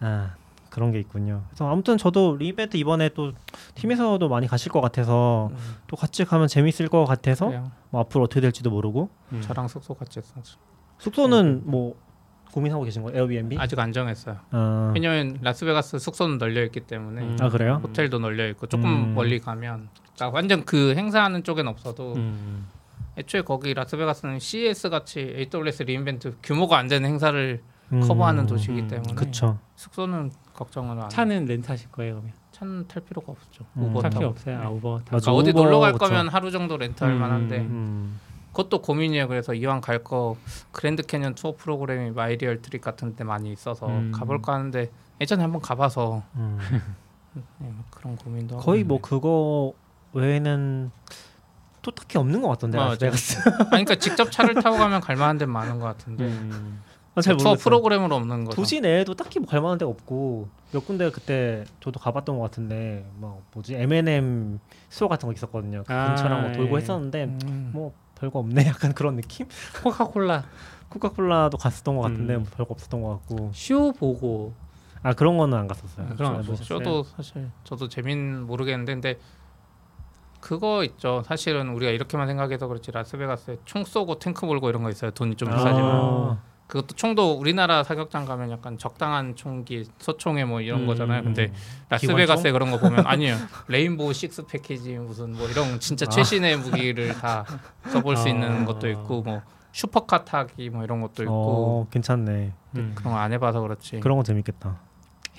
아 그런 게 있군요. 그래서 아무튼 저도 re:Invent 이번에 또 팀에서도 많이 가실 것 같아서 음. 또 같이 가면 재밌을 것 같아서. 뭐 앞으로 어떻게 될지도 모르고 음. 저랑 숙소 같이 했었죠. 숙소는 뭐 고민하고 계신 거예요? 에어비앤비? 아직 안 정했어요. 아, 왜냐면 라스베가스 숙소는 널려 있기 때문에 음. 아, 그래요? 호텔도 널려 있고 조금 음. 멀리 가면 그러니까 완전 그 행사하는 쪽엔 없어도 음. 애초에 거기 라스베가스는 CES 같이 AWS re:Invent 규모가 안 되는 행사를 음, 커버하는 도시이기 음. 때문에 그쵸. 숙소는 걱정을 안 차는 렌트하실 거예요 그러면? 차는 탈 필요가 없죠. 음. 우버 탈. 필요 없어요. 아 우버 타. 맞아. 그러니까 어디 우버, 놀러 갈 그쵸. 거면 하루 정도 렌트할 음. 만한데 음. 그것도 고민이에요. 그래서 이왕 갈 거 그랜드 캐년 투어 프로그램이 마이리얼 트립 같은 데 많이 있어서 음. 가볼까 하는데 예전에 한번 가봐서 음. 네, 뭐 그런 고민도 거의 뭐. 그거 외에는 또 딱히 없는 것 같던데. 라스베가스. 아니, 그러니까 직접 차를 타고 가면 갈 만한 데 많은 것 같은데 음. 아, 잘 투어 모르겠어요. 프로그램으로 없는 거죠. 도시 내에도 딱히 뭐 갈만한 데가 없고 몇 군데 그때 저도 가봤던 것 같은데 뭐 뭐지 M&M store 같은 거 있었거든요. 그 아, 근처랑 뭐 돌고 예. 했었는데 음. 뭐 별거 없네 약간 그런 느낌? 코카콜라 코카콜라도 갔었던 것 같은데 음. 뭐 별거 없었던 것 같고 쇼 보고 아 그런 거는 안 갔었어요. 아, 보셨어요? 저도 사실 저도 재미는 모르겠는데 근데 그거 있죠. 사실은 우리가 이렇게만 생각해서 그렇지 라스베가스에 총 쏘고 탱크 몰고 이런 거 있어요. 돈이 좀 비싸지만 아, 그것도 총도 우리나라 사격장 가면 약간 적당한 총기 소총에 뭐 이런 음, 거잖아요. 근데 음. 라스베가스에 그런 거 보면 아니에요. 레인보우 식스 패키지 무슨 뭐 이런 진짜 아. 최신의 무기를 다 써볼 수 아. 있는 것도 있고 뭐 슈퍼카 타기 뭐 이런 것도 있고 어 괜찮네. 음. 그런 거 안 해봐서 그렇지. 그런 거 재밌겠다.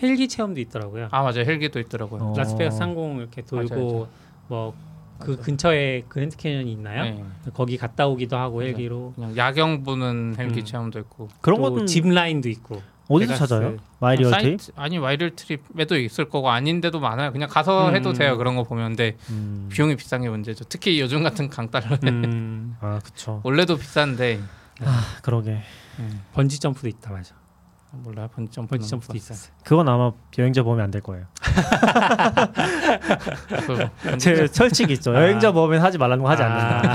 헬기 체험도 있더라고요. 아 맞아요. 헬기도 있더라고요. 어. 라스베가스 상공 이렇게 돌고 맞아요, 뭐그 맞아요. 근처에 그랜드 캐년이 있나요? 네. 거기 갔다 오기도 하고 맞아요. 헬기로 그냥 야경 보는 헬기 음. 체험도 있고 그런 또 것은 zip line도 있고 어디서 베가스. 찾아요? 마이리얼 트립? 사이트 아니 와그 트립에도 있을 거고 아닌데도 많아요. 그냥 가서 음. 해도 돼요. 그런 거 보면 근데 음. 비용이 비싼 게 문제죠. 특히 요즘 같은 강달러 음, 아 그쵸. 원래도 비싼데 아 그러게. 번지 점프도 있다 맞아. 몰라요. 번지 점프 번지 점프도 있었어요. 그건 아마 여행자 보험이 안 될 거예요. 제 철칙 있죠. 아. 여행자 보험은 하지 말라는 거 하지 않는다. 아.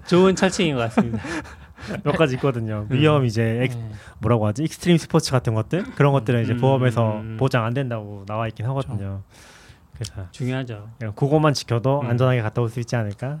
좋은 철칙인 것 같습니다. 몇 가지 있거든요. 위험 이제 엑, 뭐라고 하지? 익스트림 스포츠 같은 것들 그런 것들은 이제 음. 보험에서 보장 안 된다고 나와 있긴 하거든요. 그래서 중요하죠. 그냥 그것만 지켜도 음. 안전하게 갔다 올 수 있지 않을까?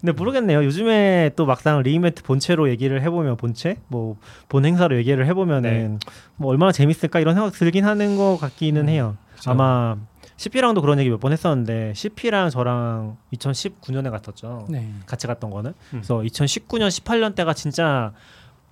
근데 모르겠네요. 요즘에 또 막상 리이벤트 본체로 얘기를 해보면 본체, 뭐 본 행사로 얘기를 해보면은 뭐 얼마나 재밌을까 이런 생각 들긴 하는 것 같기는 음, 해요. 그쵸. 아마 CP랑도 그런 얘기 몇 번 했었는데 CP랑 저랑 2019년에 갔었죠. 네. 같이 갔던 거는. 음. 그래서 2019년 18년 때가 진짜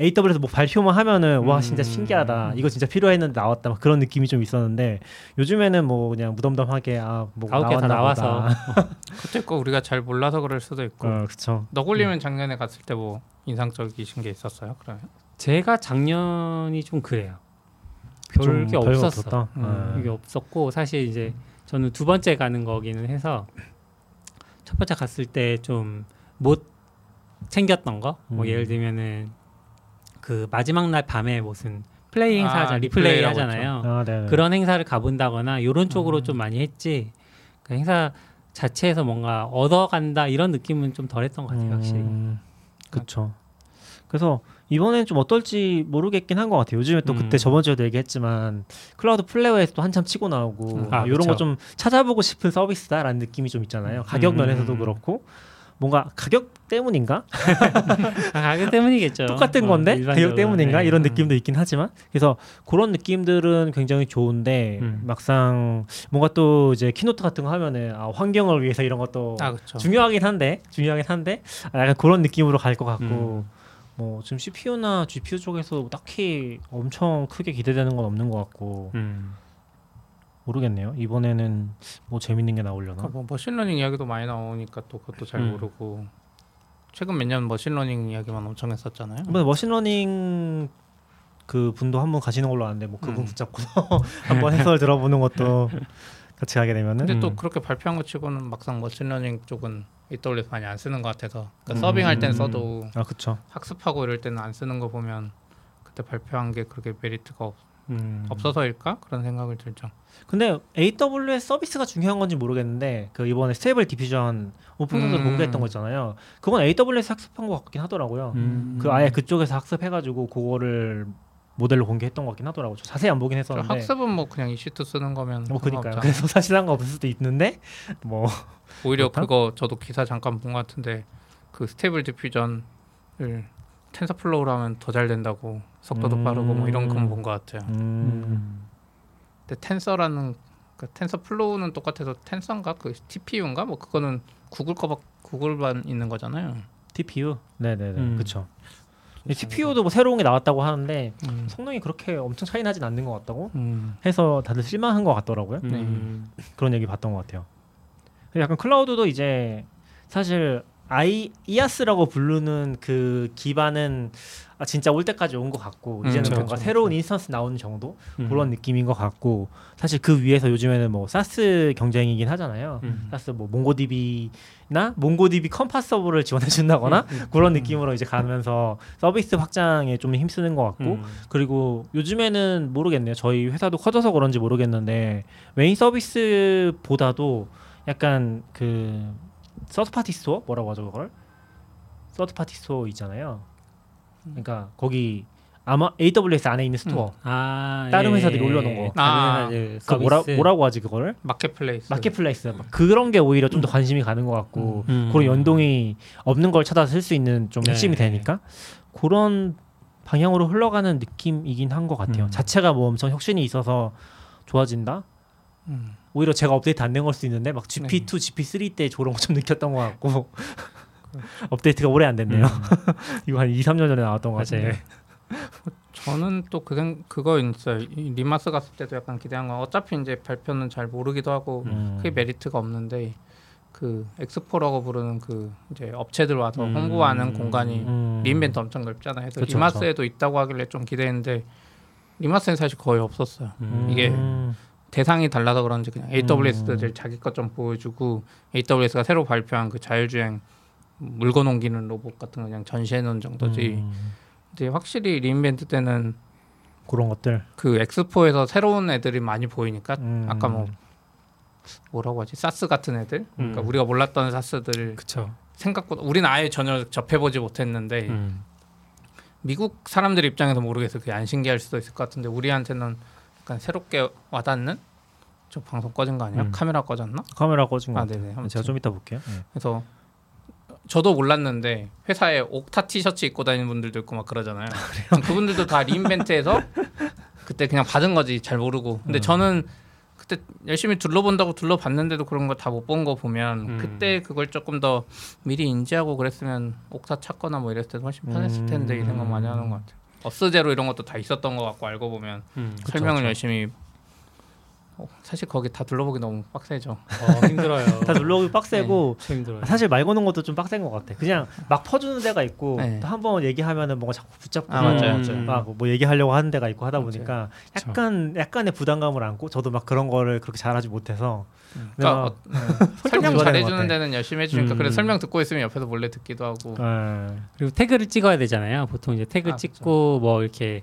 AWS 뭐 발표만 하면은 와 음. 진짜 신기하다. 이거 진짜 필요했는데 나왔다. 막 그런 느낌이 좀 있었는데 요즘에는 뭐 그냥 무덤덤하게 아뭐 나왔나 나와서. 그때 거 우리가 잘 몰라서 그럴 수도 있고. 어, 그쵸. 너굴님은 작년에 갔을 때 뭐 인상적이신 게 있었어요? 그러면 제가 작년이 좀 그래요. 별게 좀 별거 없었어. 음. 이게 없었고 사실 이제 저는 두 번째 가는 거기는 해서 첫 번째 갔을 때 좀 못 챙겼던 거, 뭐 음. 예를 들면은 그 마지막 날 밤에 무슨 플레이 행사 아, 하잖아, 리플레이 하잖아요. 아, 네. 그런 행사를 가본다거나 이런 쪽으로 음. 좀 많이 했지. 그 행사 자체에서 뭔가 얻어간다 이런 느낌은 좀 덜했던 것 같아요, 확실히. 음, 그렇죠. 그래서 이번엔 좀 어떨지 모르겠긴 한 것 같아요. 요즘에 또 그때 음. 저번 주에도 얘기했지만 클라우드 플레어에서 또 한참 치고 나오고 아, 이런. 거 좀 찾아보고 싶은 서비스다라는 느낌이 좀 있잖아요. 가격 음. 면에서도 그렇고 뭔가 가격 때문인가? 아, 가격 때문이겠죠. 똑같은 어, 건데. 가격 때문인가 네. 이런 음. 느낌도 있긴 하지만 그래서 그런 느낌들은 굉장히 좋은데 음. 막상 뭔가 또 이제 keynote 같은 거 하면은 아, 환경을 위해서 이런 것도 아. 중요하긴 한데 중요하긴 한데 아, 약간 그런 느낌으로 갈 것 같고 음. 뭐 지금 CPU나 GPU 쪽에서 딱히 엄청 크게 기대되는 건 없는 것 같고 음. 모르겠네요 이번에는 뭐 재밌는 게 나오려나 그러니까 뭐 machine learning 이야기도 많이 나오니까 또 그것도 잘 음. 모르고 최근 몇 년 machine learning 이야기만 엄청 했었잖아요. 이번에 machine learning 그 분도 한번 가시는 걸로 아는데 뭐 그분 음. 붙잡고서 한번 해설 들어보는 것도 같이 가게 되면은 근데 또 음. 그렇게 발표한 것 치고는 막상 machine learning 쪽은 AWS 많이 안 쓰는 것 같아서 그러니까 음. serving할 땐 써도 아 그쵸 학습하고 이럴 때는 안 쓰는 거 보면 그때 발표한 게 그렇게 메리트가 없, 음. 없어서일까 그런 생각을 들죠. 근데 AWS 서비스가 중요한 건지 모르겠는데 그 이번에 Stable Diffusion open source로 음. 공개했던 거 있잖아요 그건 AWS 학습한 것 같긴 하더라고요 음. 그 아예 그쪽에서 학습해가지고 그거를 모델로 공개했던 것 같긴 하더라고. 저 자세히 안 보긴 저 했었는데. 학습은 뭐 그냥 EC2 쓰는 거면 뭐 그니까요. 그래서 사실 상관없을 수도 있는데 뭐 오히려 그렇다? 그거 저도 기사 잠깐 본 것 같은데 그 Stable Diffusion을 TensorFlow로 하면 더 잘 된다고 속도도 음. 빠르고 뭐 이런 건 본 것 같아요. 근데 Tensor라는 그 TensorFlow는 똑같아서 Tensor인가 그 TPU인가 뭐 그거는 구글 거밖 구글만 있는 거잖아요. TPU. 네네네. 음. 그렇죠. TPU도 뭐 새로운 게 나왔다고 하는데 음. 성능이 그렇게 엄청 차이 나진 않는 것 같다고 음. 해서 다들 실망한 것 같더라고요. 음. 그런 얘기 봤던 것 같아요. 약간 클라우드도 이제 사실 아이 IaaS라고 부르는 그 기반은 아, 진짜 올 때까지 온 것 같고 음, 이제는 그렇죠, 뭔가 그렇죠. 새로운 instance 나오는 정도 음. 그런 느낌인 것 같고 사실 그 위에서 요즘에는 뭐 SaaS 경쟁이긴 하잖아요. 음. SaaS 뭐 MongoDB나 MongoDB Compass 서버를 지원해 준다거나 음. 그런 느낌으로 이제 가면서 서비스 확장에 좀 힘쓰는 것 같고 음. 그리고 요즘에는 모르겠네요. 저희 회사도 커져서 그런지 모르겠는데 메인 서비스보다도 약간 그 third party store 뭐라고 하죠 그걸? third party store 있잖아요. 그러니까 거기 아마 AWS 안에 있는 store. 아, 다른 예, 회사들이 예, 올려놓은 예. 거. 아, 회사들 그 뭐라. 뭐라고 하지 그거를? marketplace. marketplace 막 그런 게 오히려 좀 더 관심이 가는 것 같고 음. 그런 연동이 없는 걸 찾아서 쓸수 있는 좀 네. 핵심이 되니까 그런 방향으로 흘러가는 느낌이긴 한 것 같아요. 음. 자체가 뭐 엄청 혁신이 있어서 좋아진다. 음. 오히려 제가 업데이트 안 된 걸 수 있는데 막 GP2, GP3 때 저런 거 좀 느꼈던 것 같고 업데이트가 오래 안 됐네요. 음. 이거 한 2, 3년 전에 나왔던 것. 같은데. 저는 또 그 그거 있어요. 이 re:MARS 갔을 때도 약간 기대한 건 어차피 이제 발표는 잘 모르기도 하고 음. 크게 메리트가 없는데 그 엑스포라고 부르는 그 이제 업체들 와서 음. 홍보하는 공간이 음. re:Invent 엄청 넓잖아요. 그래서 re:MARS에도 있다고 하길래 좀 기대했는데 re:MARS는 사실 거의 없었어요. 음. 이게 음. 대상이 달라서 그런지 그냥 AWS들 음. 자기 것 좀 보여주고 AWS가 새로 발표한 그 자율주행 물건 옮기는 로봇 같은 거 그냥 전시해 놓은 정도지. 음. 이제 확실히 re:Invent 때는 그런 것들. 그 엑스포에서 새로운 애들이 많이 보이니까 음. 아까 뭐 뭐라고 하지 SaaS 같은 애들 그러니까 음. 우리가 몰랐던 SaaS들 그쵸. 생각보다 우리는 아예 전혀 접해보지 못했는데 음. 미국 사람들 입장에서 모르겠어 그게 안 신기할 수도 있을 것 같은데 우리한테는 약간 새롭게 와닿는 저 방송 꺼진 거 아니야? 음. 카메라 꺼졌나? 카메라 꺼진 거 아 같아요. 네네. 아무튼 제가 좀 이따 볼게요. 네. 그래서 저도 몰랐는데 회사에 옥타 티셔츠 입고 다니는 분들도 있고 막 그러잖아요. 그분들도 다 리인벤트에서 그때 그냥 받은 거지 잘 모르고. 근데 음. 저는 그때 열심히 둘러본다고 둘러봤는데도 그런 거 다 못 본 거 보면 음. 그때 그걸 조금 더 미리 인지하고 그랬으면 옥타 찾거나 뭐 이랬을 때 훨씬 편했을 텐데 이 생각 많이 하는 것 같아요. 어스제로 이런 것도 다 있었던 것 같고 알고 보면 음. 설명을 그쵸. 열심히 어, 사실 거기 다 둘러보기 너무 빡세죠. 어, 힘들어요. 다 눌러보기 빡세고 진짜 힘들어요. 사실 말 거는 것도 좀 빡센 것 같아. 그냥 막 퍼주는 데가 있고 네. 또한번 얘기하면은 뭔가 자꾸 붙잡고 아, 맞아요, 맞아요. 막뭐 얘기하려고 하는 데가 있고 하다 맞아요. 보니까 그쵸. 약간 약간의 부담감을 안고 저도 막 그런 거를 그렇게 잘하지 못해서 그러니까 어, 설명 좋아하는 것 잘해주는. 데는 열심히 해주니까 음. 그래 설명 듣고 있으면 옆에서 몰래 듣기도 하고 네. 그리고 태그를 찍어야 되잖아요. 보통 이제 태그 아, 찍고 뭐 이렇게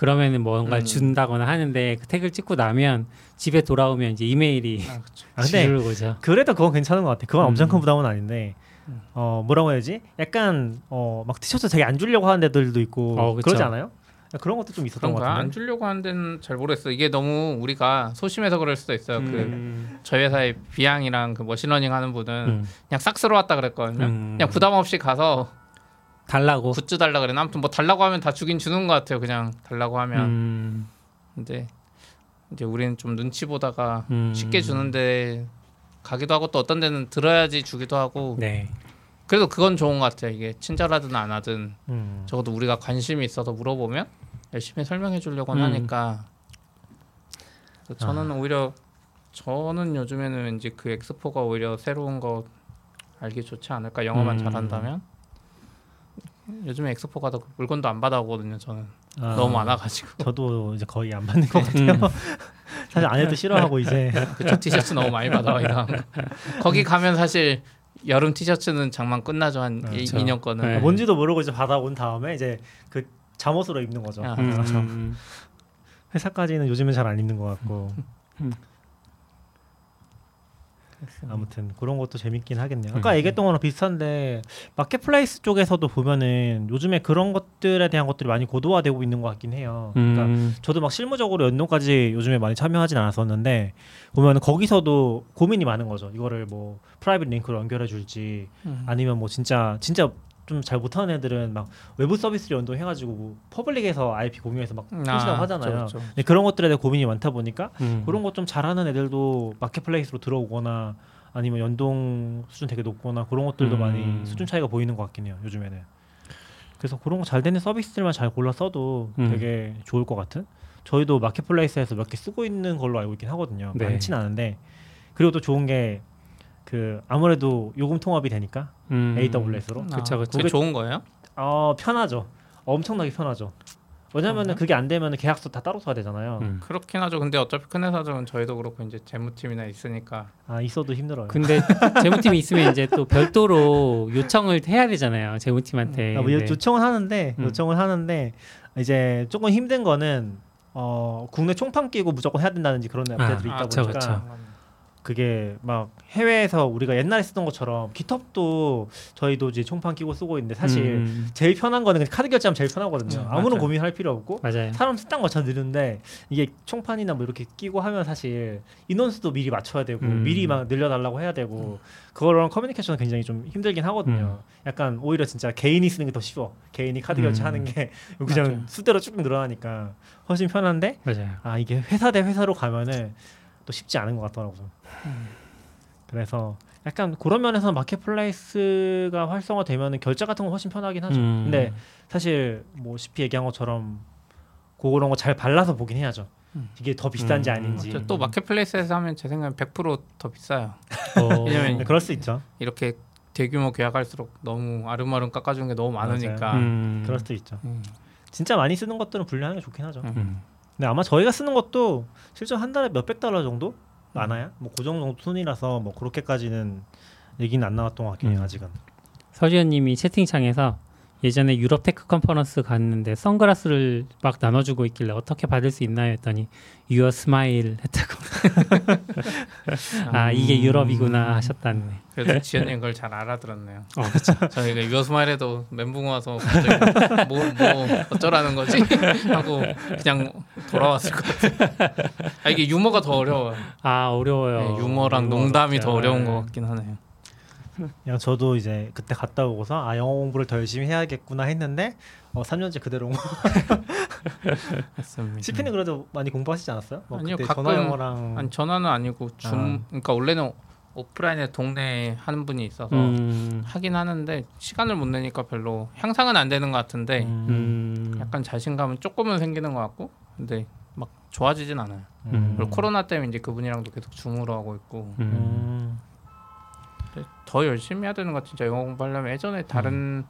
그러면은 뭔가 음. 준다거나 하는데 그 택을 찍고 나면 집에 돌아오면 이제 이메일이 아, 그쵸. 아, 근데 지르는 거죠. 그래도 그건 괜찮은 것 같아. 그건 엄청 음. 큰 부담은 아닌데 음. 어 뭐라고 해야지? 약간 어막 티셔츠 되게 안 주려고 하는 애들도 있고 어. 그러지 않아요? 그런 것도 좀 있었던 것 그런가 안 같은데. 주려고 하는 데는 잘 모르겠어. 이게 너무 우리가 소심해서 그럴 수도 있어요. 그 음. 저희 회사의 비양이랑 그 머신러닝 하는 분은 음. 그냥 싹 쓸어 왔다 그랬거든요. 음. 그냥 부담 없이 가서 달라고. 굿즈 달라 그랬나 아무튼 뭐 달라고 하면 다 주긴 주는 것 같아요. 그냥 달라고 하면 음. 근데 이제 우리는 좀 눈치 보다가 음. 쉽게 주는데 가기도 하고 또 어떤 데는 들어야지 주기도 하고 네. 그래도 그건 좋은 것 같아요. 이게 친절하든 안 하든 음. 적어도 우리가 관심이 있어서 물어보면 열심히 설명해 주려고 음. 하니까 그래서 저는 오히려 저는 요즘에는 왠지 그 엑스포가 오히려 새로운 거 알기 좋지 않을까 영어만 음. 잘한다면 요즘에 엑스포 가도 그 물건도 안 받아오거든요 저는 아, 너무 많아가지고 저도 이제 거의 안 받는 것 음. 같아요. 사실 아내도 싫어하고 이제 그쪽 티셔츠 너무 많이 받아와 이런 거. 거기 가면 사실 여름 티셔츠는 장만 끝나죠 한 그렇죠. 2년 거는 네. 뭔지도 모르고 이제 받아온 다음에 이제 그 잠옷으로 입는 거죠. 아, 음. 음. 회사까지는 요즘은 잘 안 입는 것 같고. 음. 아무튼 그런 것도 재밌긴 하겠네요. 아까 얘기했던 거랑 비슷한데 marketplace 쪽에서도 보면은 요즘에 그런 것들에 대한 것들이 많이 고도화되고 있는 것 같긴 해요. 그러니까 음. 저도 막 실무적으로 연동까지 요즘에 많이 참여하진 않았었는데 보면 거기서도 고민이 많은 거죠. 이거를 뭐 private link로 연결해 줄지 음. 아니면 뭐 진짜 진짜 좀 잘 못하는 애들은 막 외부 서비스를 연동해가지고 뭐 public에서 IP 공유해서 막 표시하고 하잖아요. 그렇죠, 그렇죠. 근데 그런 것들에 대해 고민이 많다 보니까 음. 그런 것 좀 잘하는 애들도 marketplace로 들어오거나 아니면 연동 수준 되게 높거나 그런 것들도 음. 많이 수준 차이가 보이는 것 같긴 해요 요즘에는 그래서 그런 거 잘 되는 서비스들만 잘 골라 써도 음. 되게 좋을 것 같은 저희도 마켓플레이스에서 몇 개 쓰고 있는 걸로 알고 있긴 하거든요 네. 많진 않은데 그리고 또 좋은 게 그 아무래도 요금 통합이 되니까 음. AWS로 그쵸, 그쵸. 그게 좋은 거예요? 어 편하죠 엄청나게 편하죠 왜냐면은? 그게 안 되면 계약서 다 따로 써야 되잖아요 음. 그렇긴 하죠. 근데 어차피 큰 회사들은 저희도 그렇고 이제 재무팀이나 있으니까 아 있어도 힘들어요 근데 재무팀이 있으면 이제 또 별도로 요청을 해야 되잖아요. 재무팀한테. 아, 뭐 네. 요청은 하는데 음. 요청을 하는데 이제 조금 힘든 거는 어 국내 총판 끼고 무조건 해야 된다든지 그런 아, 업체들이 있다 그쵸, 보니까 그쵸. 그 게 막 해외에서 우리가 옛날에 쓰던 것처럼 기텁도 저희도 이제 총판 끼고 쓰고 있는데 사실 음. 제일 편한 거는 카드 결제하면 제일 편하거든요. 음, 아무런 맞아요. 고민할 필요 없고 맞아요. 사람 수당 거쳐 느는데 이게 총판이나 뭐 이렇게 끼고 하면 사실 인원수도 미리 맞춰야 되고 음. 미리 막 늘려달라고 해야 되고 그거랑 커뮤니케이션은 굉장히 좀 힘들긴 하거든요. 약간 오히려 진짜 개인이 쓰는 게 더 쉬워. 개인이 카드 음. 결제하는 게 그냥. 수대로 쭉 늘어나니까 훨씬 편한데 맞아요. 아 이게 회사 대 회사로 가면은 또 쉽지 않은 것 같더라고요. 그래서 약간 그런 면에서 marketplace가 활성화되면은 결제 같은 거 훨씬 편하긴 하죠. 음. 근데 사실 뭐 CSP 얘기한 것처럼 그런 거 잘 발라서 보긴 해야죠. 음. 이게 더 비싼지 음. 아닌지. 또 마켓플레이스에서 하면 제 생각엔 100%더 비싸요. 어, 왜냐면 네, 그럴 수 있죠. 이렇게 대규모 계약할수록 너무 아름아름 깎아주는 게 너무 많으니까. 음. 그럴 수도 있죠. 음. 진짜 많이 쓰는 것들은 분리하는 게 좋긴 하죠. 음. 음. 근데 아마 저희가 쓰는 것도 실제 한 달에 몇백 달러 정도 많아요. 뭐그 정도 순이라서 뭐 그렇게까지는 얘기는 안 나왔던 것 같긴 해요 음. 아직은. 서지현님이 채팅창에서 예전에 유럽 테크 컨퍼런스 갔는데 선글라스를 막 나눠주고 있길래 어떻게 받을 수 있나요 했더니 your smile 했다고 아 이게 유럽이구나 하셨다네 그래도 지연님 그걸 잘 알아들었네요. 어, 그쵸. 저희가 your smile에도 멘붕 와서 뭐, 뭐 어쩌라는 거지 하고 그냥 돌아왔을 것 같아요. 아, 이게 유머가 더 어려워요. 아 어려워요 네, 유머랑 농담이 더 어렵죠. 어려운 네. 것 같긴 하네요. 그냥 저도 이제 그때 갔다 오고서 아 영어 공부를 더 열심히 해야겠구나 했는데 어 3년째 그대로 온 거. CP는 그래도 많이 공부하시지 않았어요? 뭐 아니요, 가끔- 전화 영어랑 아니 전화는 아니고 줌 아. 그러니까 원래는 오프라인에 동네에 하는 분이 있어서 음, 하긴 하는데 시간을 못 내니까 별로 향상은 안 되는 것 같은데 음, 음, 약간 자신감은 조금은 생기는 것 같고 근데 막 좋아지진 않아요. 음. 그리고 코로나 때문에 이제 그분이랑도 계속 줌으로 하고 있고 음. 더 열심히 해야 되는 것 같아. 진짜 영어 공부하려면 예전에 다른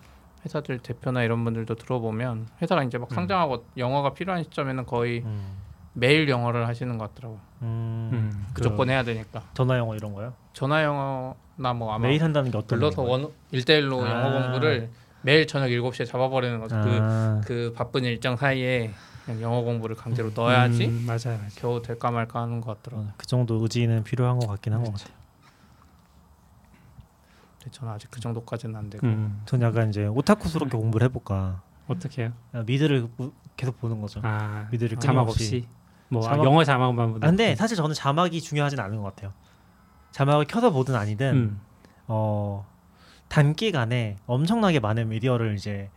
회사들 대표나 이런 분들도 들어보면 회사가 이제 막 상장하고 영어가 필요한 시점에는 거의 음. 매일 영어를 하시는 것 같더라고요. 음. 음. 무조건 해야 되니까. 전화 영어 이런 거요? 전화 영어나 뭐 아마 매일 한다는 게 어떤 불러서? 원 1대1로 아. 영어 공부를 매일 저녁 7시에 잡아버리는 거죠. 그, 아. 그 바쁜 일정 사이에 그냥 영어 공부를 강제로 넣어야지 음, 맞아요, 맞아요. 겨우 될까 말까 하는 것 같더라고요. 어, 그 정도 의지는 필요한 것 같긴 한 것 같아요. 저는 아직 그 정도까지는 안 되고 음, 전 약간 이제 오타쿠스럽게 공부를 해볼까. 어떻게 해요? 그냥 미드를 부- 계속 보는 거죠. 아, 미드를 자막. 없이 뭐 아, 자막- 영어 자막만 보는 아, 근데 사실 저는 자막이 중요하진 않은 것 같아요. 자막을 켜서 보든 아니든 음. 어 단기간에 엄청나게 많은 미디어를 이제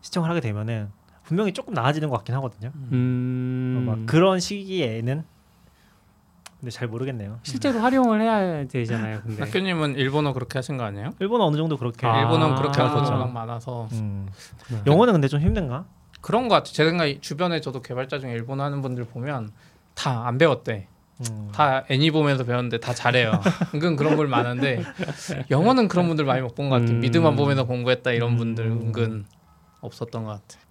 시청을 하게 되면은 분명히 조금 나아지는 것 같긴 하거든요. 음, 어, 막 그런 시기에는 근데 잘 모르겠네요. 실제로 활용을 해야 되잖아요. 근데 학교님은 일본어 그렇게 하신 거 아니에요? 일본어 어느 정도 그렇게. 아. 일본어는 그렇게 하는. 워낙 많아서 음. 그렇구나. 영어는 근데 좀 힘든가? 그런 것 같아요. 제 생각에 주변에 저도 개발자 중에 일본어 하는 분들 보면 다 안 배웠대. 음. 다 애니 보면서 배웠는데 다 잘해요. 은근 그런 분 많은데 영어는 그런 분들 많이 못 본 것 같아요. 음. 미드만 보면서 공부했다 이런 음. 분들 은근 없었던 것 같아요.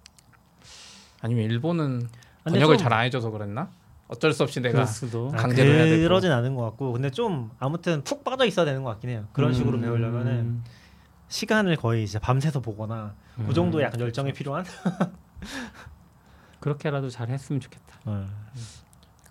아니면 일본은 번역을 좀- 잘안 해줘서 그랬나? 어쩔 수 없이 내가 수도. 아, 강제로 해야 되고. 그러진 않은 것 같고 근데 좀 아무튼 푹 빠져 있어야 되는 것 같긴 해요. 그런 식으로 음. 배우려면은 시간을 거의 이제 밤새서 보거나 그 음. 정도의 약간 열정이 필요한. 그렇게라도 잘 했으면 좋겠다. 어.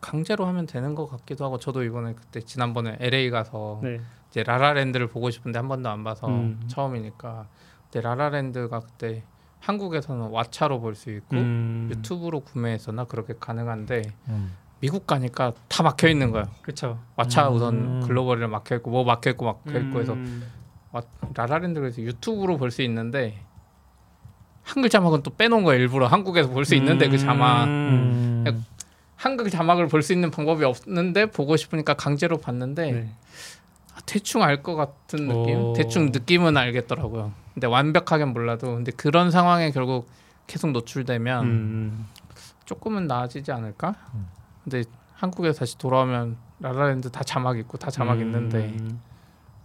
강제로 하면 되는 것 같기도 하고 저도 이번에 그때 지난번에 LA 가서 네. 이제 라라랜드를 보고 싶은데 한 번도 안 봐서 음. 처음이니까 근데 라라랜드가 그때 한국에서는 왓챠로 볼 수 있고 음. 유튜브로 구매했었나 그렇게 가능한데 음. 미국 가니까 다 막혀 있는 거예요. 그렇죠. 왓챠 음. 우선 글로벌이랑 막혀 있고 뭐 막혀 있고 막혀 있고 해서 음. 와- 라라랜드 그래서 유튜브로 볼 수 있는데 한글 자막은 또 빼놓은 거예요 일부러 한국에서 볼 수 있는데 그 자막 음. 음. 한글 자막을 볼 수 있는 방법이 없는데 보고 싶으니까 강제로 봤는데 네. 아, 대충 알 것 같은 느낌 오. 대충 느낌은 알겠더라고요 근데 완벽하게는 몰라도 근데 그런 상황에 결국 계속 노출되면 음. 조금은 나아지지 않을까 음. 근데 한국에 다시 돌아오면 라라랜드 다 자막 있고 다 자막 음. 있는데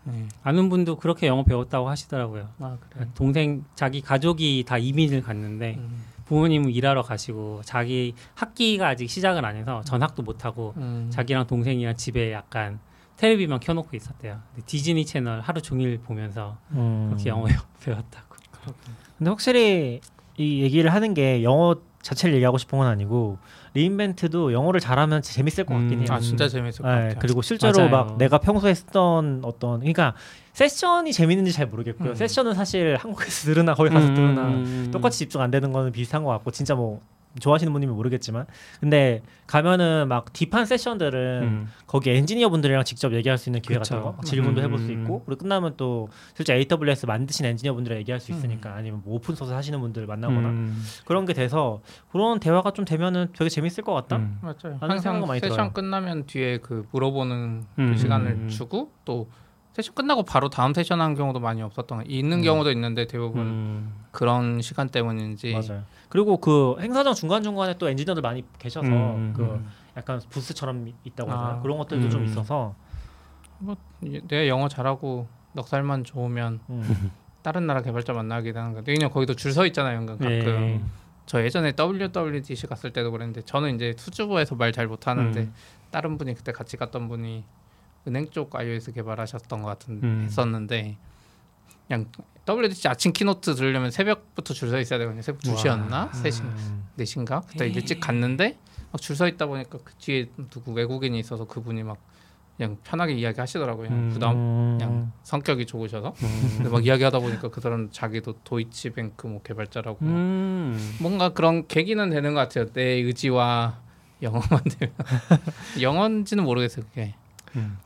네. 아는 분도 그렇게 영어 배웠다고 하시더라고요. 아 그래 동생 자기 가족이 다 이민을 갔는데 음. 부모님은 일하러 가시고 자기 학기가 아직 시작을 안 해서 전학도 못 하고 음. 자기랑 동생이랑 집에 약간 텔레비만 켜놓고 있었대요. 디즈니 채널 하루 종일 보면서 음. 그렇게 영어 배웠다고. 근데 확실히 이 얘기를 하는 게 영어 자체를 얘기하고 싶은 건 아니고 리인벤트도 영어를 잘하면 재밌을 것 같긴 음. 해요. 아 진짜 재밌을 것 네, 같아요 그리고 실제로 맞아요. 막 내가 평소에 쓰던 어떤 그러니까 세션이 재밌는지 잘 모르겠고요. 음. 세션은 사실 한국에서 들으나 거기 가서 들으나 음. 똑같이 집중 안 되는 거는 비슷한 것 같고 진짜 뭐 좋아하시는 분이면 모르겠지만 근데 가면은 막 deep한 세션들은 음. 거기 엔지니어 분들이랑 직접 얘기할 수 있는 기회 같은. 거 질문도 음. 해볼 수 있고 그리고 끝나면 또 실제 AWS 만드신 엔지니어 분들이랑 얘기할 수 있으니까 아니면 뭐 오픈 소스 하시는 분들 만나거나 음. 그런 게 돼서 그런 대화가 좀 되면은 되게 재밌을 것 같다. 음. 맞아요. 항상 세션 들어요. 끝나면 뒤에 그 물어보는 그 음. 시간을 음. 주고 또 세션 끝나고 바로 다음 세션 하는 경우도 많이 없었던 거 있는 음. 경우도 있는데 대부분 음. 그런 시간 때문인지 맞아요. 그리고 그 행사장 중간 중간에 또 엔지니어들 많이 계셔서 음. 그 약간 부스처럼 있다고 아. 하잖아요. 그런 것들도 좀 음. 있어서 이- 내가 영어 잘하고 넉살만 좋으면 음. 다른 나라 개발자 만나기도 하는 건데 그냥 거기도 줄 서 있잖아요. 은근 가끔 네. 저 예전에 WWDC 갔을 때도 그랬는데 저는 이제 수주부에서 말 잘 못하는데 음. 다른 분이 그때 같이 갔던 분이 은행 쪽 iOS 개발하셨던 것 같은 음. 했었는데 그냥 WWDC 아침 keynote 들으려면 새벽부터 줄 서 있어야 되거든요. 새벽 2시였나? 3시, 음. 4시인가? 그때 일찍 갔는데 막 줄 서 있다 보니까 그 뒤에 누구 외국인이 있어서 그분이 막 그냥 편하게 이야기 하시더라고요. 그냥 음. 부담 음. 그냥 성격이 좋으셔서 음. 근데 막 이야기하다 보니까 그 사람 자기도 도이치뱅크 뭐 개발자라고 막 음. 뭔가 그런 계기는 되는 것 같아요. 내 의지와 영어만 되면 영어인지는 모르겠어요. 그게 음.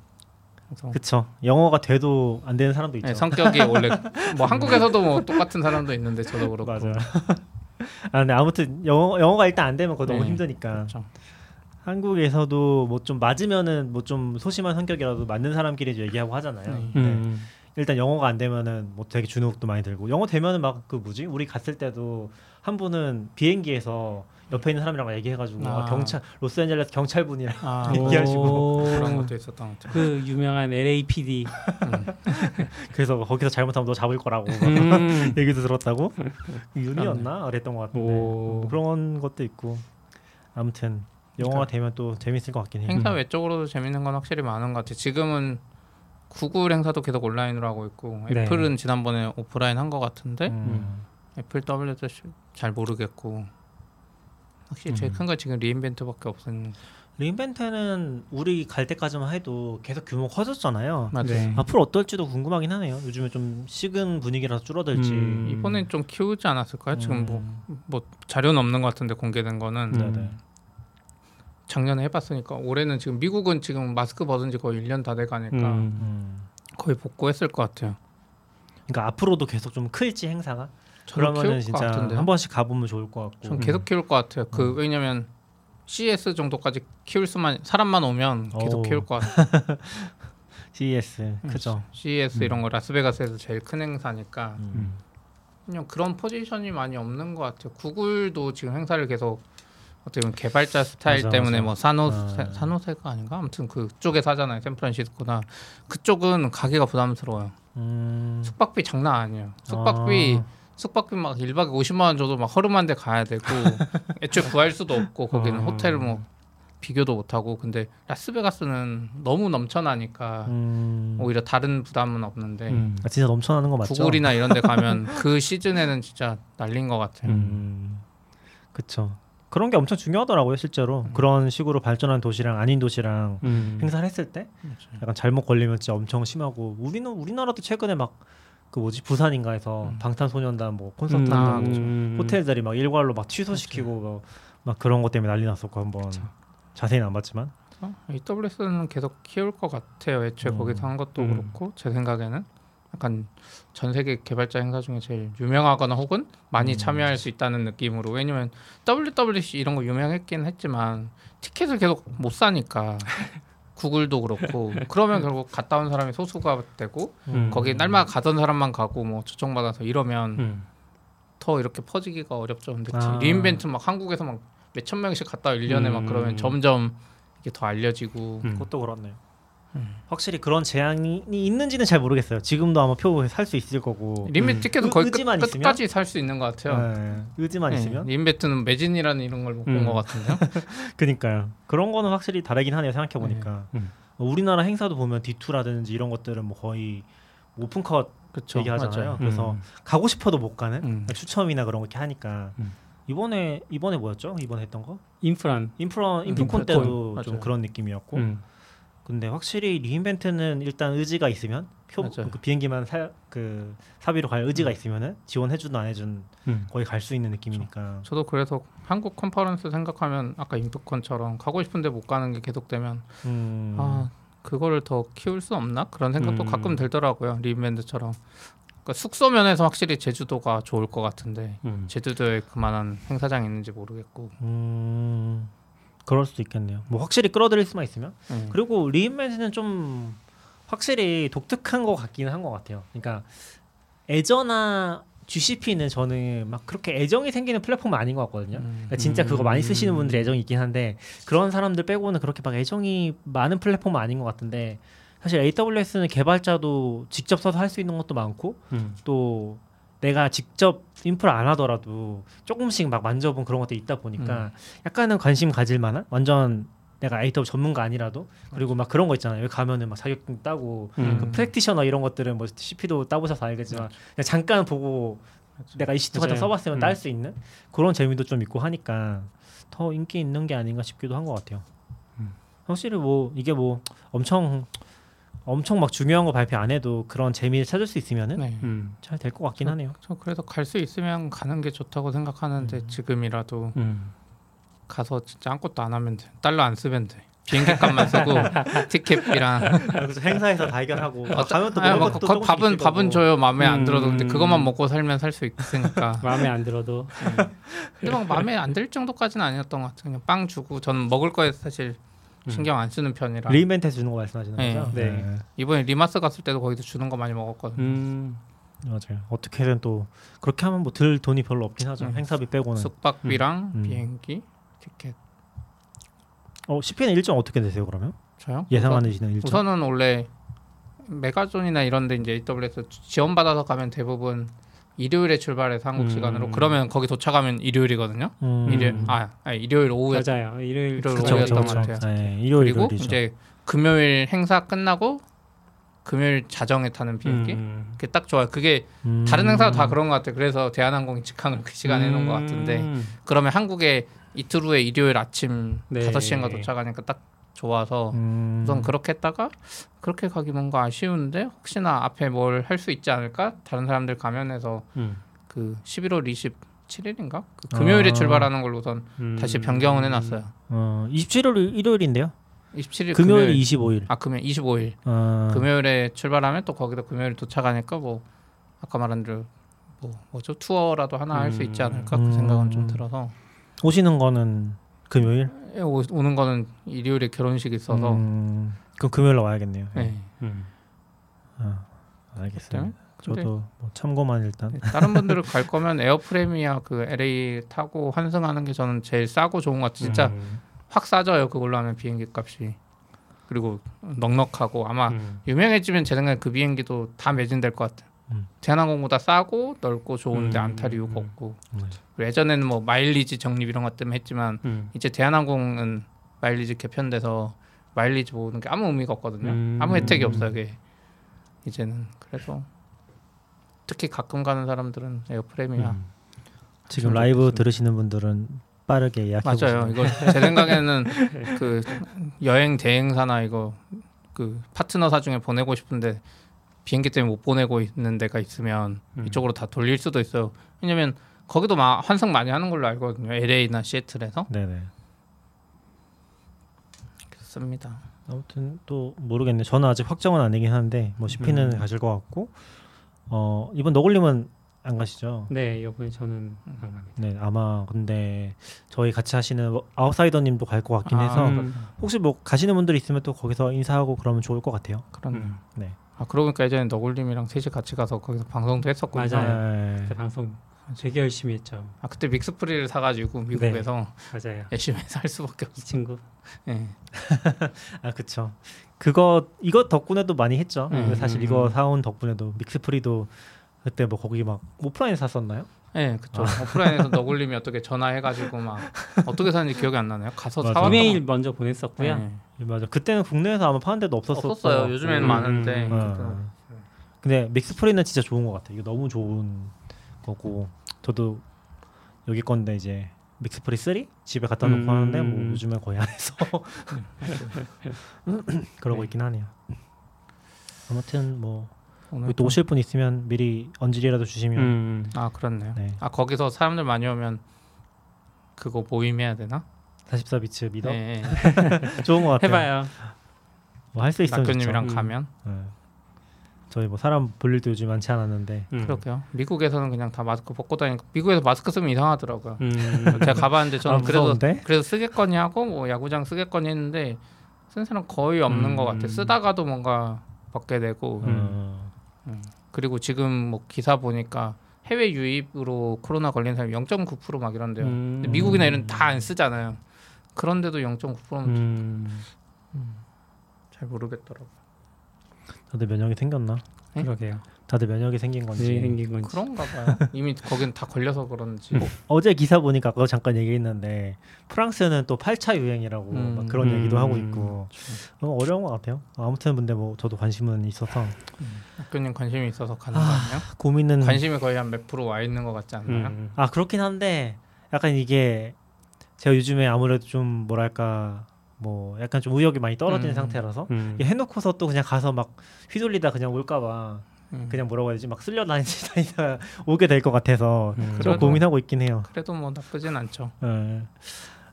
그쵸. 영어가 돼도 안 되는 사람도 있죠. 네, 성격이 원래 뭐 한국에서도 뭐 똑같은 사람도 있는데 저도 그렇고 맞아요. 아 근데 아무튼 영어 영어가 일단 안 되면 그거 너무 네. 힘드니까. 그렇죠. 한국에서도 뭐 좀 맞으면은 뭐 좀 소심한 성격이라도 맞는 사람끼리 얘기하고 하잖아요. 네. 네. 음. 일단 영어가 안 되면은 뭐 되게 주눅도 많이 들고 영어 되면은 막 그 뭐지 우리 갔을 때도 한 분은 비행기에서 옆에 있는 사람이랑 막 얘기해가지고 아. 아, 경찰 로스앤젤레스 경찰분이랑 아, 얘기하시고. 그런 것도 있었던 것 같아요. 그 유명한 LAPD. 그래서 거기서 잘못하면 너 잡을 거라고 막 음. 얘기도 들었다고 윤이었나 그랬던 것 같은데 오. 뭐 그런 것도 있고 아무튼 영어가 되면 또 재밌을 것 같긴 해요. 행사 외적으로도 재밌는 건 확실히 많은 것 같아요. 지금은 구글 행사도 계속 온라인으로 하고 있고 네. 애플은 지난번에 오프라인 한 것 같은데 음. 애플 WWDC 잘 모르겠고 확실히 제일 음. 큰건 지금 리인벤트밖에 없는. 리인벤트는 우리 갈 때까지만 해도 계속 규모 커졌잖아요. 맞아요. 네. 앞으로 어떨지도 궁금하긴 하네요. 요즘에 좀 식은 분위기라서 줄어들지. 음. 이번엔 좀 키우지 않았을까요? 지금 뭐, 음. 뭐 자료는 없는 것 같은데 공개된 거는 음. 네네. 작년에 해봤으니까 올해는 지금 미국은 지금 마스크 벗은 지 거의 1년 다 돼가니까 음. 음. 거의 복구했을 것 같아요. 그러니까 앞으로도 계속 좀 클지 행사가. 그러면은 것 진짜 같은데 한 번씩 가보면 좋을 것 같고. 전 계속 키울 것 같아요. 그 왜냐면 CS 정도까지 키울 수만 사람만 오면 계속 오. 키울 것 같아요. CES 크죠. CES 이런 거 라스베가스에서 제일 큰 행사니까 음. 그냥 그런 포지션이 많이 없는 것 같아요. 구글도 지금 행사를 계속 어떻게 보면 개발자 스타일 맞아, 때문에 맞아. 뭐 사노세 아. 사노세가 아닌가 아무튼 그쪽에서 하잖아요. 샌프란시스코나 그쪽은 가게가 부담스러워요. 음. 숙박비 장난 아니에요. 숙박비 아. 숙박비 막 1박에 50만 원 줘도 막 허름한 데 가야 되고 애초에 구할 수도 없고 거기는 아. 호텔 뭐 비교도 못 하고 근데 라스베가스는 너무 넘쳐나니까 음. 오히려 다른 부담은 없는데 음. 아, 진짜 넘쳐나는 거 맞죠? 구글이나 이런 데 가면 그 시즌에는 진짜 날린 것 같아요. 음. 그쵸. 그런 게 엄청 중요하더라고요, 실제로. 음. 그런 식으로 발전한 도시랑 아닌 도시랑 음. 행사를 했을 때 그렇죠. 약간 잘못 걸리면 진짜 엄청 심하고 우리는 우리나라도 최근에 막 그 뭐지 부산인가에서 음. 방탄소년단 뭐 콘서트 음. 한다고 음. 호텔들이 막 일괄로 막 취소시키고 뭐, 막 그런 것 때문에 난리 났었고 한번 그쵸. 자세히는 안 봤지만 어? AWS는 계속 키울 것 같아요. 애초에 음. 거기서 한 것도 음. 그렇고 제 생각에는 약간 전 세계 개발자 행사 중에 제일 유명하거나 혹은 많이 음. 참여할 수 있다는 느낌으로 왜냐면 WWC 이런 거 유명했긴 했지만 티켓을 계속 못 사니까 구글도 그렇고 그러면 결국 갔다 온 사람이 소수가 되고 음. 거기 날마다 가던 사람만 가고 뭐 초청받아서 이러면 음. 더 이렇게 퍼지기가 어렵죠. 근데 아. re:Invent 막 한국에서 막 몇천 명씩 갔다 1년에 막 음. 그러면 점점 이게 더 알려지고 음. 그것도 그렇네요. 음. 확실히 그런 제한이 있는지는 잘 모르겠어요. 지금도 아마 표 살 수 있을 거고 re:Invent 음. 티켓은 의- 거의 끝? 끝까지 살 수 있는 것 같아요. 네, 의지만 네, 있으면 re:Invent는 매진이라는 이런 걸 못본 음. 것 같은데요. 그니까요. 그런 거는 확실히 다르긴 하네요. 생각해 보니까 음. 우리나라 행사도 보면 D2라든지 이런 것들은 뭐 거의 오픈컷 그렇죠. 얘기하잖아요. 맞아요. 그래서 음. 가고 싶어도 못 가는 음. 추첨이나 그런 거 이렇게 하니까 음. 이번에 이번에 뭐였죠? 이번에 했던 거 인프런. 인프라 인프콘 인프콘. 때도 맞아요. 좀 그런 느낌이었고 음. 근데 확실히 re:Invent는 일단 의지가 있으면 표 맞아요. 그 비행기만 사, 그 사비로 갈 의지가 있으면은 지원해주든 안 해준 음. 거의 갈 수 있는 느낌이니까 저 도 그래서 한국 컨퍼런스 생각하면 아까 인프콘처럼 가고 싶은데 못 가는 게 계속되면 음, 아 그거를 더 키울 수 없나 그런 생각도 음. 가끔 들더라고요. 리인벤트처럼. 그러니까 숙소 면에서 확실히 제주도가 좋을 것 같은데 음. 제주도에 그만한 행사장 있는지 모르겠고. 음, 그럴 수도 있겠네요. 뭐 확실히 끌어들일 수만 있으면 음. 그리고 리인벤트는 좀 확실히 독특한 것 같기는 한 것 같아요. 그러니까 애저나 GCP는 저는 막 그렇게 애정이 생기는 플랫폼은 아닌 것 같거든요. 음. 그러니까 진짜 그거 많이 쓰시는 분들이 애정이 있긴 한데 그런 사람들 빼고는 그렇게 막 애정이 많은 플랫폼은 아닌 것 같은데 사실 AWS는 개발자도 직접 써서 할 수 있는 것도 많고 음. 또 내가 직접 인프라 안 하더라도 조금씩 막 만져본 그런 것들이 있다 보니까 약간은 관심 가질 만한 완전 내가 AWS 전문가 아니라도 그리고 막 그런 거 있잖아요. 여기 가면은 막 자격증 따고 음. 그 프랙티셔너 이런 것들은 뭐 CP도 따보셔서 알겠지만 그냥 잠깐 보고 내가 이 시트 같은. 써봤으면 음. 딸수 있는 그런 재미도 좀 있고 하니까 더 인기 있는 게 아닌가 싶기도 한 것 같아요. 음. 확실히 뭐 이게 뭐 엄청 엄청 막 중요한 거 발표 안 해도 그런 재미를 찾을 수 있으면은 네. 음. 잘될 것 같긴 하네요. 저 그래서 갈 수 있으면 가는 게 좋다고 생각하는데 음. 지금이라도 음. 가서 진짜 아무것도 안 하면 돼. 달러 안 쓰면 돼. 비행기 값만 쓰고 티켓비랑 그래서 행사에서 다 해결하고 아, 가면 또 아니, 먹을 뭐 것도 거- 밥은 밥은 거고. 줘요 마음에 안 음. 들어도 근데 그것만 먹고 살면 살 수 있으니까 마음에 안 들어도 근데 막 마음에 안 들 정도까지는 아니었던 것 같아요 그냥 빵 주고 저는 먹을 거에 사실 음. 신경 안 쓰는 편이라 re:Invent 주는 거 말씀하시는 네. 거죠? 네. 이번에 re:MARS 갔을 때도 거기서 주는 거 많이 먹었거든요 음. 맞아요. 어떻게든 또 그렇게 하면 뭐 들 돈이 별로 없긴 하죠. 음. 행사비 빼고는. 숙박비랑 음. 비행기 티켓 어, CPN 일정 어떻게 되세요 그러면? 저요? 예상하시는 일정? 우선은 원래 메가존이나 이런 데 이제 AWS 지원 받아서 가면 대부분 일요일에 출발해서 한국 음. 시간으로 그러면 거기 도착하면 일요일이거든요. 음. 일요일 아 아니, 일요일 오후에 맞아요. 일요일 일요일 그쵸, 오후였던 그쵸, 것 그쵸. 같아요. 네, 일요일 그리고 일요일이죠. 이제 금요일 행사 끝나고 금요일 자정에 타는 비행기 음. 그게 딱 좋아요. 그게 음. 다른 행사도 다 그런 것 같아요. 그래서 대한항공이 직항을 그 시간에 해놓은 것 같은데 음. 그러면 한국에 이틀 후에 일요일 아침 네. 5시인가 도착하니까 딱 좋아서 음. 우선 그렇게 했다가 그렇게 가기 뭔가 아쉬운데 혹시나 앞에 뭘 할 수 있지 않을까? 다른 사람들 가면 해서 음. 그 11월 27일인가? 그 금요일에 아. 출발하는 걸로 우선 음. 다시 변경을 해놨어요. 어, 27일 일요일인데요. 27일 금요일 25일. 아 금요일 25일 어, 금요일에 출발하면 또 거기다 금요일 도착하니까 뭐 아까 말한 대로 뭐 뭐죠 투어라도 하나 할 수 있지 않을까 그 음. 생각은 좀 들어서 오시는 거는 금요일. 예, 오, 오는 거는 일요일에 결혼식이 있어서 음, 그럼 금요일로 와야겠네요. 예. 음. 아, 알겠습니다. 근데 저도 뭐 참고만 일단. 네, 다른 분들을 갈 거면 에어프레미아 그 LA 타고 환승하는 게 저는 제일 싸고 좋은 것 같아요. 진짜 음. 확 싸져요 그걸로 하면 비행기 값이 그리고 넉넉하고 아마 음. 유명해지면 제 생각에 그 비행기도 다 매진될 것 같아요. 음. 대한항공보다 싸고 넓고 좋은데 음. 안 탈 이유가 음. 없고 음. 예전에는 뭐 마일리지 적립 이런 것 때문에 했지만 음. 이제 대한항공은 마일리지 개편돼서 마일리지 모으는 게 아무 의미가 없거든요. 음. 아무 혜택이 없어요. 그게 이제는 그래서 특히 가끔 가는 사람들은 에어프레미아 음. 지금 좀 라이브 좋겠습니다. 들으시는 분들은 빠르게 예약해 맞아요. 보세요. 이거 제 생각에는 그 여행 대행사나 이거 그 파트너사 중에 보내고 싶은데 비행기 때문에 못 보내고 있는 데가 있으면 음. 이쪽으로 다 돌릴 수도 있어요. 왜냐면 거기도 막 환승 많이 하는 걸로 알거든요. LA나 시애틀에서 네네. 그렇습니다. 아무튼 또 모르겠네. 저는 아직 확정은 아니긴 한데 뭐 CP는 음. 가실 것 같고 어 이번 너굴님은 안 가시죠? 네, 이번에 저는 안 갑니다. 네 아마 근데 저희 같이 하시는 뭐 아웃사이더님도 갈 것 같긴 아, 해서 음. 혹시 뭐 가시는 분들 있으면 또 거기서 인사하고 그러면 좋을 것 같아요. 그런. 음. 네. 아 그러고 보니까 예전에 너굴님이랑 셋이 같이 가서 거기서 방송도 했었거든요. 맞아요. 네. 그때 방송 되게 열심히 했죠. 아 그때 믹스프리를 사가지고 미국에서 맞아요. 열심히 할 수밖에 이 없어. 친구. 예. 아 그쵸. 그거 이거 덕분에도 많이 했죠. 음, 사실 음, 이거 음. 사온 덕분에도 믹스프리도 그때 뭐 거기 막 오프라인 샀었나요? 예, 그쵸. 오프라인에서 너굴님이 어떻게 전화해가지고 막 어떻게 사는지 기억이 안 나네요. 가서. 사왔던 이메일 먼저 보냈었고요. 예. 네, 맞아. 그때는 국내에서 아마 파는 데도 없었었고. 없었어요. 요즘에는 음, 많은데. 음, 어. 근데 믹스프리는 진짜 좋은 것 같아요. 이거 너무 좋은 거고 저도 여기 건데 이제 믹스프리 3 집에 갖다 놓고 음. 하는데 뭐 요즘에 거의 안 해서 그러고 네. 있긴 하네요. 아무튼 뭐 또 오실 분 있으면 미리 언질이라도 주시면 음. 아 그렇네요. 네. 아 거기서 사람들 많이 오면 그거 모임해야 되나? 44 비츠 미더 예, 예. 좋은 것 같아요. 해봐요. 뭐 할 수 있으면 낙교님이랑 좋죠. 음. 가면. 네. 저희 뭐 사람 볼 일도 요즘 많지 않았는데 음. 그렇게요. 미국에서는 그냥 다 마스크 벗고 다니까 미국에서 마스크 쓰면 이상하더라고요. 음. 제가 가봤는데 저는 아, 그래서? 그래서 쓰겠거니 하고 뭐 야구장 쓰겠거니 했는데 쓴 사람 거의 없는 음. 것 같아. 쓰다가도 뭔가 벗게 되고 음. 어, 그리고 지금 뭐 기사 보니까 해외 유입으로 코로나 걸린 사람이 0.9%막 이런데요. 음. 근데 미국이나 이런 다 안 쓰잖아요. 그런데도 0.9%는 음. 잘 모르겠더라고요. 다들 면역이 생겼나? 네? 그러게요. 다들 면역이 생긴 건지 왜 생긴 건지. 그런가 봐요. 이미 거긴 다 걸려서 그런지. 어제 기사 보니까 그거 잠깐 얘기했는데 프랑스는 또 8차 유행이라고 음, 막 그런 음, 얘기도 하고 음. 있고 어, 어려운 것 같아요. 아무튼 근데 뭐 저도 관심은 있어서 학교님 관심이 있어서 가는 거 아니에요? 고민은 관심이 거의 한 몇 프로 와 있는 것 같지 않나요? 음. 아 그렇긴 한데 약간 이게 제가 요즘에 아무래도 좀 뭐랄까 뭐 약간 좀 의욕이 많이 떨어진 음. 상태라서 음. 해놓고서 또 그냥 가서 막 휘둘리다 그냥 올까봐 음. 그냥 뭐라고 해야 되지 막 쓸려 다니지 다니다 오게 될 것 같아서 음. 좀 고민하고 있긴 해요. 그래도 뭐 나쁘진 않죠. 예.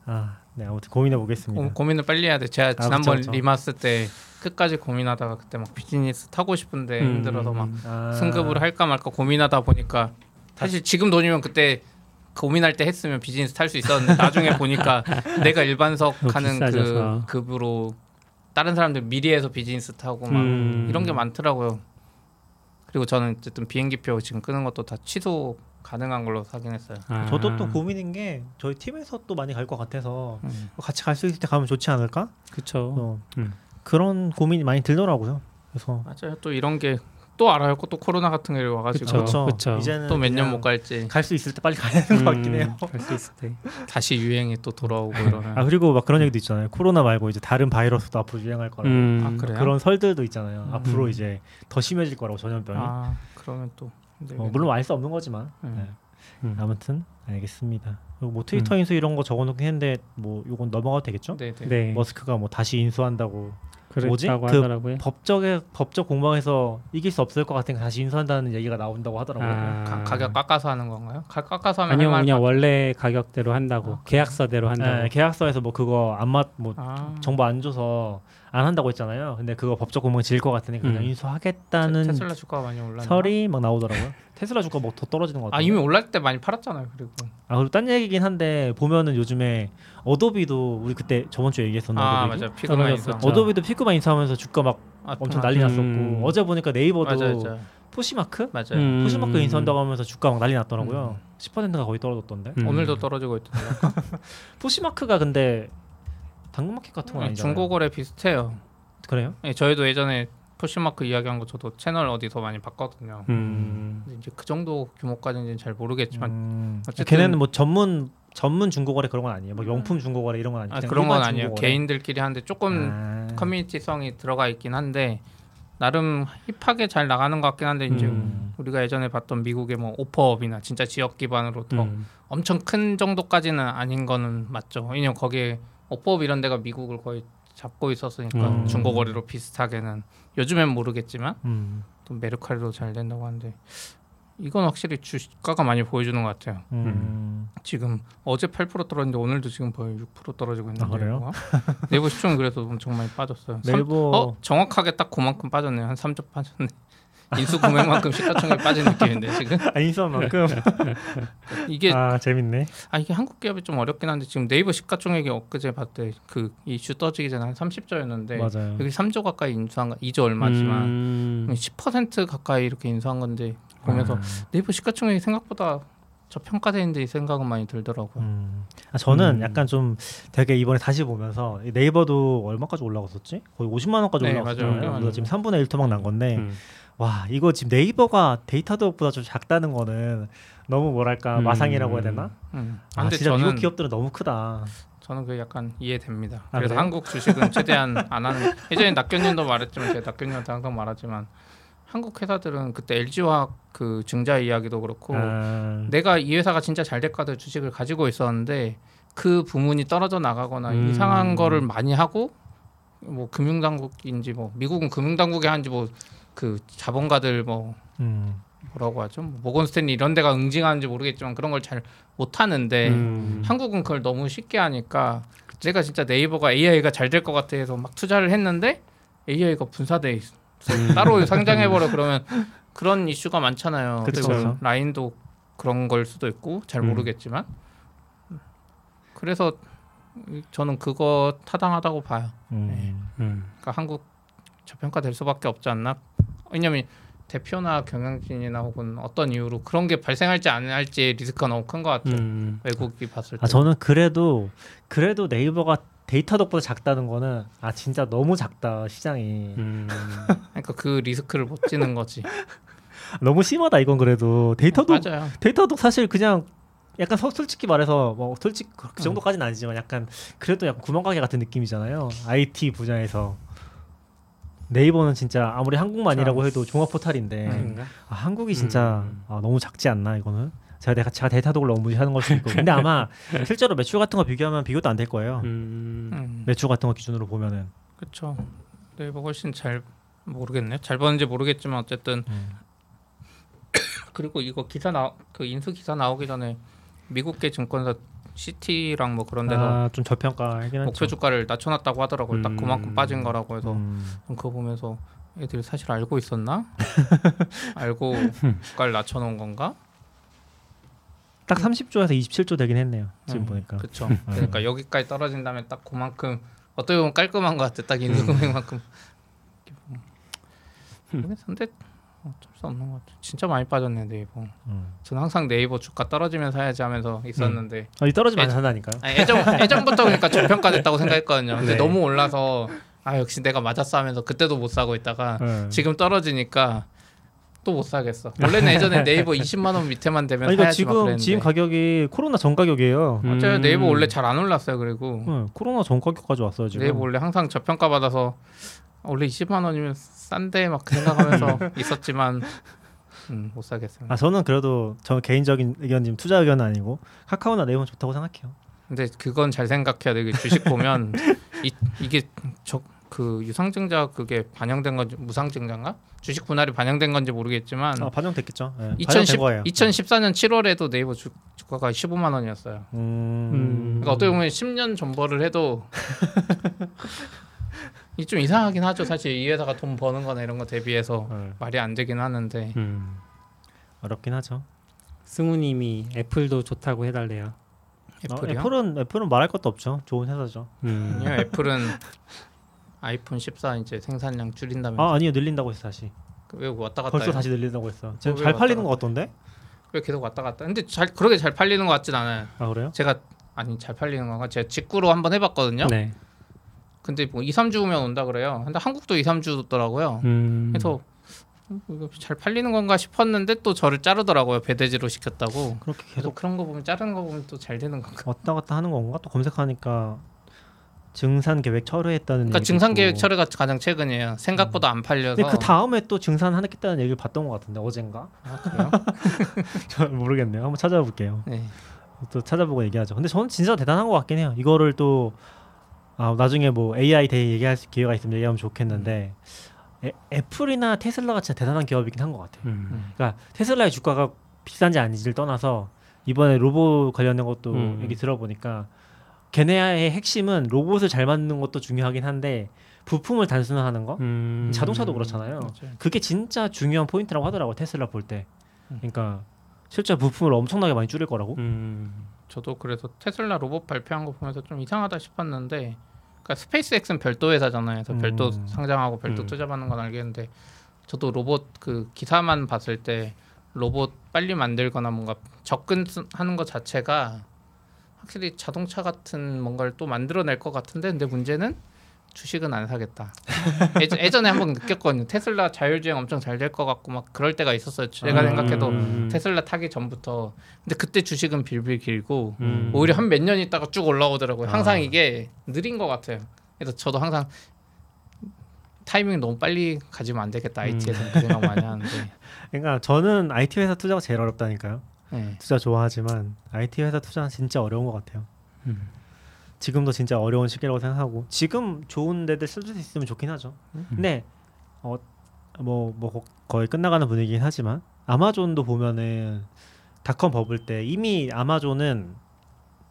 아, 네 아무튼 고민해 보겠습니다. 고, 고민을 빨리 해야 돼. 제가 아, 지난번 그쵸, 그쵸. re:MARS 때 끝까지 고민하다가 그때 막 비즈니스 타고 싶은데 음. 힘들어서 막 아, 승급을 할까 말까 고민하다 보니까 사실 지금 돈이면 그때 고민할 때 했으면 비즈니스 탈 수 있었는데 나중에 보니까 내가 일반석 하는. 그 급으로 다른 사람들 미리 해서 비즈니스 타고 막 음. 이런 게 많더라고요. 그리고 저는 어쨌든 비행기표 지금 끄는 것도 다 취소 가능한 걸로 사긴 했어요. 아. 저도 또 고민인 게 저희 팀에서 또 많이 갈 것 같아서 음. 같이 갈 수 있을 때 가면 좋지 않을까? 그쵸. 어, 음. 그런 고민이 많이 들더라고요. 그래서 맞아요. 또 이런 게 또 알아요. 또 코로나 같은 게 와가지고 그쵸. 그쵸. 이제는 또 몇 년 못 갈지 갈 수 있을 때 빨리 가야 되는 것 같긴 해요. 갈 수 있을 때. 다시 유행이 또 돌아오고 이러는. 아 그리고 막 그런 얘기도 있잖아요. 코로나 말고 이제 다른 바이러스도 앞으로 유행할 거라고. 음. 아, 그래요? 그런 설들도 있잖아요. 음. 앞으로 이제 더 심해질 거라고 전염병이. 아 그러면 또 어, 물론 알 수 없는 거지만. 음. 네. 음. 아무튼 알겠습니다. 뭐 트위터 인수 이런 거 적어놓긴 했는데 뭐 이건 넘어가도 되겠죠? 네네. 네. 머스크가 뭐 다시 인수한다고 뭐지? 그렇다고 그 하더라고요. 법적에 법적 공방에서 이길 수 없을 것 같으니까 다시 인수한다는 얘기가 나온다고 하더라고요. 아. 가, 가격 깎아서 하는 건가요? 가, 깎아서 하면 아니요 그냥 것 원래 가격대로 한다고 아, 계약서대로 한다고. 네, 계약서에서 뭐 그거 안맞뭐 아, 정보 안 줘서 안 한다고 했잖아요. 근데 그거 법적 공방이 질 것 같으니까 그냥 음. 인수하겠다는 테- 테슬라 주가가 많이 올랐나? 설이 막 나오더라고요. 테슬라 주가 뭐 더 떨어지는 것 같아요. 아 이미 올랐을 때 많이 팔았잖아요. 그리고 아 그리고 딴 얘기긴 한데 보면은 요즘에 어도비도 우리 그때 저번 주에 얘기했었는데 아 어도비도? 맞아 피그마 인수. 어도비도 피그마 인수하면서 주가 막 아, 엄청 아, 난리 났었고 음. 어제 보니까 네이버도 맞아 맞아 포시마크 맞아요. 음. 포시마크 인수한다고 하면서 주가 막 난리 났더라고요. 음. 10%가 거의 떨어졌던데. 음. 오늘도 떨어지고 있던데. 포시마크가 근데 당근마켓 같은 건 네, 아니잖아요. 중고거래 비슷해요. 그래요? 네, 저희도 예전에 Poshmark 이야기한 거 저도 채널 어디서 많이 봤거든요. 음. 이제 그 정도 규모까지는 잘 모르겠지만 음, 어쨌든- 걔네는 뭐 전문 전문 중고거래 그런 건 아니에요. 뭐 명품 중고거래 이런 건 아니에요. 아, 그런 건 아니에요. 중고거래. 개인들끼리 하는데 조금 아. 커뮤니티성이 들어가 있긴 한데 나름 hip하게 잘 나가는 것 같긴 한데 이제 음. 우리가 예전에 봤던 미국의 뭐 오퍼업이나 진짜 지역 기반으로 더 음. 엄청 큰 정도까지는 아닌 거는 맞죠. 왜냐면 거기에 오퍼업 이런 데가 미국을 거의 잡고 있었으니까 음. 중고 거래로 비슷하게는 요즘엔 모르겠지만 음. 또 메르카리도 잘 된다고 하는데 이건 확실히 주가가 많이 보여주는 것 같아요. 음. 지금 어제 8% 떨어졌는데 오늘도 지금 거의 6% 떨어지고 있는데 아, 그래요? 네이버 시총 그래서 엄청 많이 빠졌어요. 삼- 네이버 어 정확하게 딱 그만큼 빠졌네요. 한 3조 빠졌네. 인수 금액만큼 시가총액 빠진 느낌인데 지금 아, 인수만큼 이게 아 재밌네. 아 이게 한국 기업이 좀 어렵긴 한데 지금 네이버 시가총액이 엊그제 봤대 그 이슈 떠지기 전에 한 30조였는데 맞아요. 여기 3조 가까이 인수한 거 2조 얼마지만 음. 10% 가까이 이렇게 인수한 건데 보면서 음. 네이버 시가총액이 생각보다 저평가되는데 이 생각은 많이 들더라고요. 음. 아, 저는 음. 약간 좀 되게 이번에 다시 보면서 이 네이버도 얼마까지 올라갔었지? 거의 50만 원까지 네, 올라갔잖아요. 맞아요. 그래서 지금 3분의 1 토막 난 건데 음. 와 이거 지금 네이버가 데이터도보다 좀 작다는 거는 너무 뭐랄까 음. 마상이라고 해야 되나? 음. 아 근데 진짜 저는 미국 기업들은 너무 크다. 저는 그 약간 이해됩니다. 아, 그래서 그래요? 한국 주식은 최대한 안 하는. 예전에 낙견님도 말했지만 제가 낙견님한테 항상 말하지만 한국 회사들은 그때 LG화학 그 증자 이야기도 그렇고 아, 내가 이 회사가 진짜 잘 될까도 주식을 가지고 있었는데 그 부문이 떨어져 나가거나 음. 이상한 거를 많이 하고 뭐 금융당국인지 뭐 미국은 금융당국이 하는지 뭐 그 자본가들 뭐 음. 뭐라고 하죠 뭐 모건 스탠리 이런 데가 응징하는지 모르겠지만 그런 걸 잘 못하는데 음. 한국은 그걸 너무 쉽게 하니까 내가 진짜 네이버가 AI가 잘 될 것 같아 해서 막 투자를 했는데 AI가 분사돼 있어 음. 따로 상장해 버려 그러면 그런 이슈가 많잖아요. 그리고 라인도 그런 걸 수도 있고 잘 음. 모르겠지만 그래서 저는 그거 타당하다고 봐요. 음. 음. 그러니까 한국 저평가 될 수밖에 없지 않나? 왜냐면 대표나 경영진이나 혹은 어떤 이유로 그런 게 발생할지 안 할지 리스크가 너무 큰 것 같아요. 음. 외국이 봤을 때. 아 저는 그래도 그래도 네이버가 Datadog보다 작다는 거는 아 진짜 너무 작다 시장이 음. 그러니까 그 리스크를 못 지는 거지. 너무 심하다 이건 그래도 Datadog 맞아요. Datadog 사실 그냥 약간 서- 솔직히 말해서 뭐 솔직 그 정도까지는 아니지만 약간 그래도 약간 구멍가게 같은 느낌이잖아요 IT 분야에서 네이버는 진짜 아무리 한국만이라고 해도 종합 포탈인데 음. 아, 한국이 진짜 음. 아, 너무 작지 않나 이거는 제가 내가 제가 데이터덕을 너무 무시하는 걸 수도 있고 근데 아마 실제로 매출 같은 거 비교하면 비교도 안 될 거예요 음. 음. 매출 같은 거 기준으로 보면은 그렇죠. 네이버 훨씬 잘 모르겠네. 잘 버는지 모르겠지만 어쨌든 음. 그리고 이거 기사 나그 인수 기사 나오기 전에 미국계 증권사 시티랑 뭐 그런 데서 아, 좀 저평가하긴 목표 하죠 주가를 낮춰놨다고 하더라고요. 딱 음. 그만큼 빠진 거라고 해서 음. 전 그거 보면서 애들 사실 알고 있었나? 알고 주가를 낮춰놓은 건가? 딱 30조에서 27조 되긴 했네요 지금 음, 보니까 그렇죠. 그러니까 여기까지 떨어진 다음에 딱 그만큼 어떻게 보면 깔끔한 것 같아. 딱 인수 금액만큼. 모르겠어. 근데 어쩔 수 없는 것 같아. 진짜 많이 빠졌네 네이버. 음. 저는 항상 네이버 주가 떨어지면 사야지 하면서 있었는데 아, 이 떨어지면 안 애- 산다니까요 아니, 예전 예전부터 그러니까 저평가됐다고 생각했거든요. 근데 네. 너무 올라서 아 역시 내가 맞았어 하면서 그때도 못 사고 있다가 네. 지금 떨어지니까 또 못 사겠어. 원래는 예전에 네이버 20만 원 밑에만 되면 아니, 그러니까 사야지 막 지금. 지금 가격이 코로나 전 가격이에요. 맞아요. 음. 네이버 원래 잘 안 올랐어요. 그리고 응, 코로나 전 가격까지 왔어요 지금. 네이버 원래 항상 저평가 받아서 원래 20만 원이면 싼데 막 생각하면서 있었지만 음, 못 사겠어요. 아 저는 그래도 저 개인적인 의견님 투자 의견은 아니고 카카오나 네이버는 좋다고 생각해요. 근데 그건 잘 생각해야 돼. 주식 보면 이, 이게 저 그 유상증자 그게 반영된 건지 무상증자인가? 주식 분할이 반영된 건지 모르겠지만 아 반영됐겠죠. 네, 반영된 2010, 거예요. 2014년 7월에도 네이버 주, 주가가 15만 원이었어요. 음, 음. 그러니까 어떻게 보면 10년 전벌을 해도 이 좀 이상하긴 하죠. 사실 이 회사가 돈 버는 거나 이런 거 대비해서 네, 말이 안 되긴 하는데 음. 어렵긴 하죠. 승우님이 애플도 좋다고 해달래요. 어, 애플이요? 애플은 애플은 말할 것도 없죠. 좋은 회사죠. 음. 아니요, 애플은 아이폰 14 이제 생산량 줄인다면서 아 아니요 늘린다고 했어 다시. 왜 왔다 갔다 벌써 해요? 다시 늘린다고 했어. 지금 왜잘 팔리는 것 같던데? 왜 계속 왔다 갔다? 근데 잘 그렇게 잘 팔리는 것 같진 않아요. 아 그래요? 제가 아니 잘 팔리는 건가? 제가 직구로 한번 해봤거든요. 네. 근데 뭐 2, 3주 후면 온다 그래요. 근데 한국도 2, 3주더라고요. 음. 그래서 음, 이거 잘 팔리는 건가 싶었는데 또 저를 자르더라고요. 배대지로 시켰다고. 그렇게 계속 그런 거 보면 자르는 거 보면 또 잘 되는 건가? 왔다 갔다 하는 건가? 또 검색하니까 증산 계획 철회했다는 그러니까 증산 계획. 철회가 가장 최근이에요. 생각보다 안 팔려서. 근데 그 다음에 또 증산하겠다는 얘기를 봤던 것 같은데 어젠가? 아, 그래요? 잘 모르겠네요. 한번 찾아볼게요. 네. 또 찾아보고 얘기하죠. 근데 저는 진짜 대단한 것 같긴 해요. 이거를 또 아, 나중에 뭐 AI 대해 얘기할 수- 기회가 있으면 얘기하면 좋겠는데 애, 애플이나 테슬라가 진짜 대단한 기업이긴 한 것 같아요. 음. 그러니까 테슬라의 주가가 비싼지 아닌지를 떠나서 이번에 로봇 관련된 것도 음. 얘기 들어보니까 걔네의 핵심은 로봇을 잘 만드는 것도 중요하긴 한데 부품을 단순화하는 거 음. 자동차도 그렇잖아요. 맞아요. 그게 진짜 중요한 포인트라고 하더라고 테슬라 볼 때. 음. 그러니까 실제 부품을 엄청나게 많이 줄일 거라고. 음. 저도 그래서 테슬라 로봇 발표한 거 보면서 좀 이상하다 싶었는데 그러니까 SpaceX는 별도 회사잖아요. 그래서 음. 별도 상장하고 별도 음. 투자받는 건 알겠는데 저도 로봇 그 기사만 봤을 때 로봇 빨리 만들거나 뭔가 접근하는 것 자체가 확실히 자동차 같은 뭔가를 또 만들어낼 것 같은데 근데 문제는 주식은 안 사겠다. 예전, 예전 에 한번 느꼈거든요. 테슬라 자율주행 엄청 잘 될 것 같고 막 그럴 때가 있었어요. 제가 음. 생각해도 음. 테슬라 타기 전부터 근데 그때 주식은 빌빌 길고 음. 오히려 한 몇 년 있다가 쭉 올라오더라고요. 항상 아. 이게 느린 것 같아요. 그래서 저도 항상 타이밍 너무 빨리 가지면 안 되겠다. IT에서는 그 생각 많이 하는데. 그러니까 저는 IT 회사 투자가 제일 어렵다니까요. 네. 투자 좋아하지만 IT 회사 투자는 진짜 어려운 것 같아요. 음. 지금도 진짜 어려운 시기라고 생각하고 지금 좋은 데들 쓸 수 있으면 좋긴 하죠. 근데 어, 어뭐 뭐 거의 끝나가는 분위기긴 하지만 아마존도 보면은 닷컴 버블 때 이미 아마존은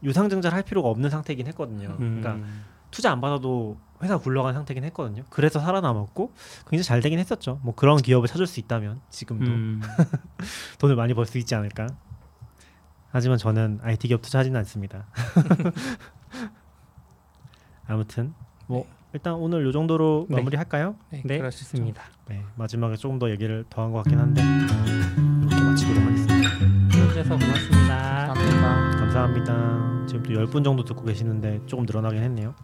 유상증자를 할 필요가 없는 상태이긴 했거든요. 음. 그러니까 투자 안 받아도 회사 굴러간 상태긴 했거든요. 그래서 살아남았고 굉장히 잘 되긴 했었죠. 뭐 그런 기업을 찾을 수 있다면 지금도 음. 돈을 많이 벌 수 있지 않을까. 하지만 저는 IT 기업 투자하지는 않습니다. 아무튼 뭐 일단 오늘 요 정도로 네. 마무리할까요? 네, 네, 그러시죠. 좋습니다. 네 마지막에 조금 더 얘기를 더 한 것 같긴 한데 이렇게 마치도록 하겠습니다. 들어주셔서 고맙습니다. 감사합니다. 감사합니다. 지금 또 10분 정도 듣고 계시는데 조금 늘어나긴 했네요.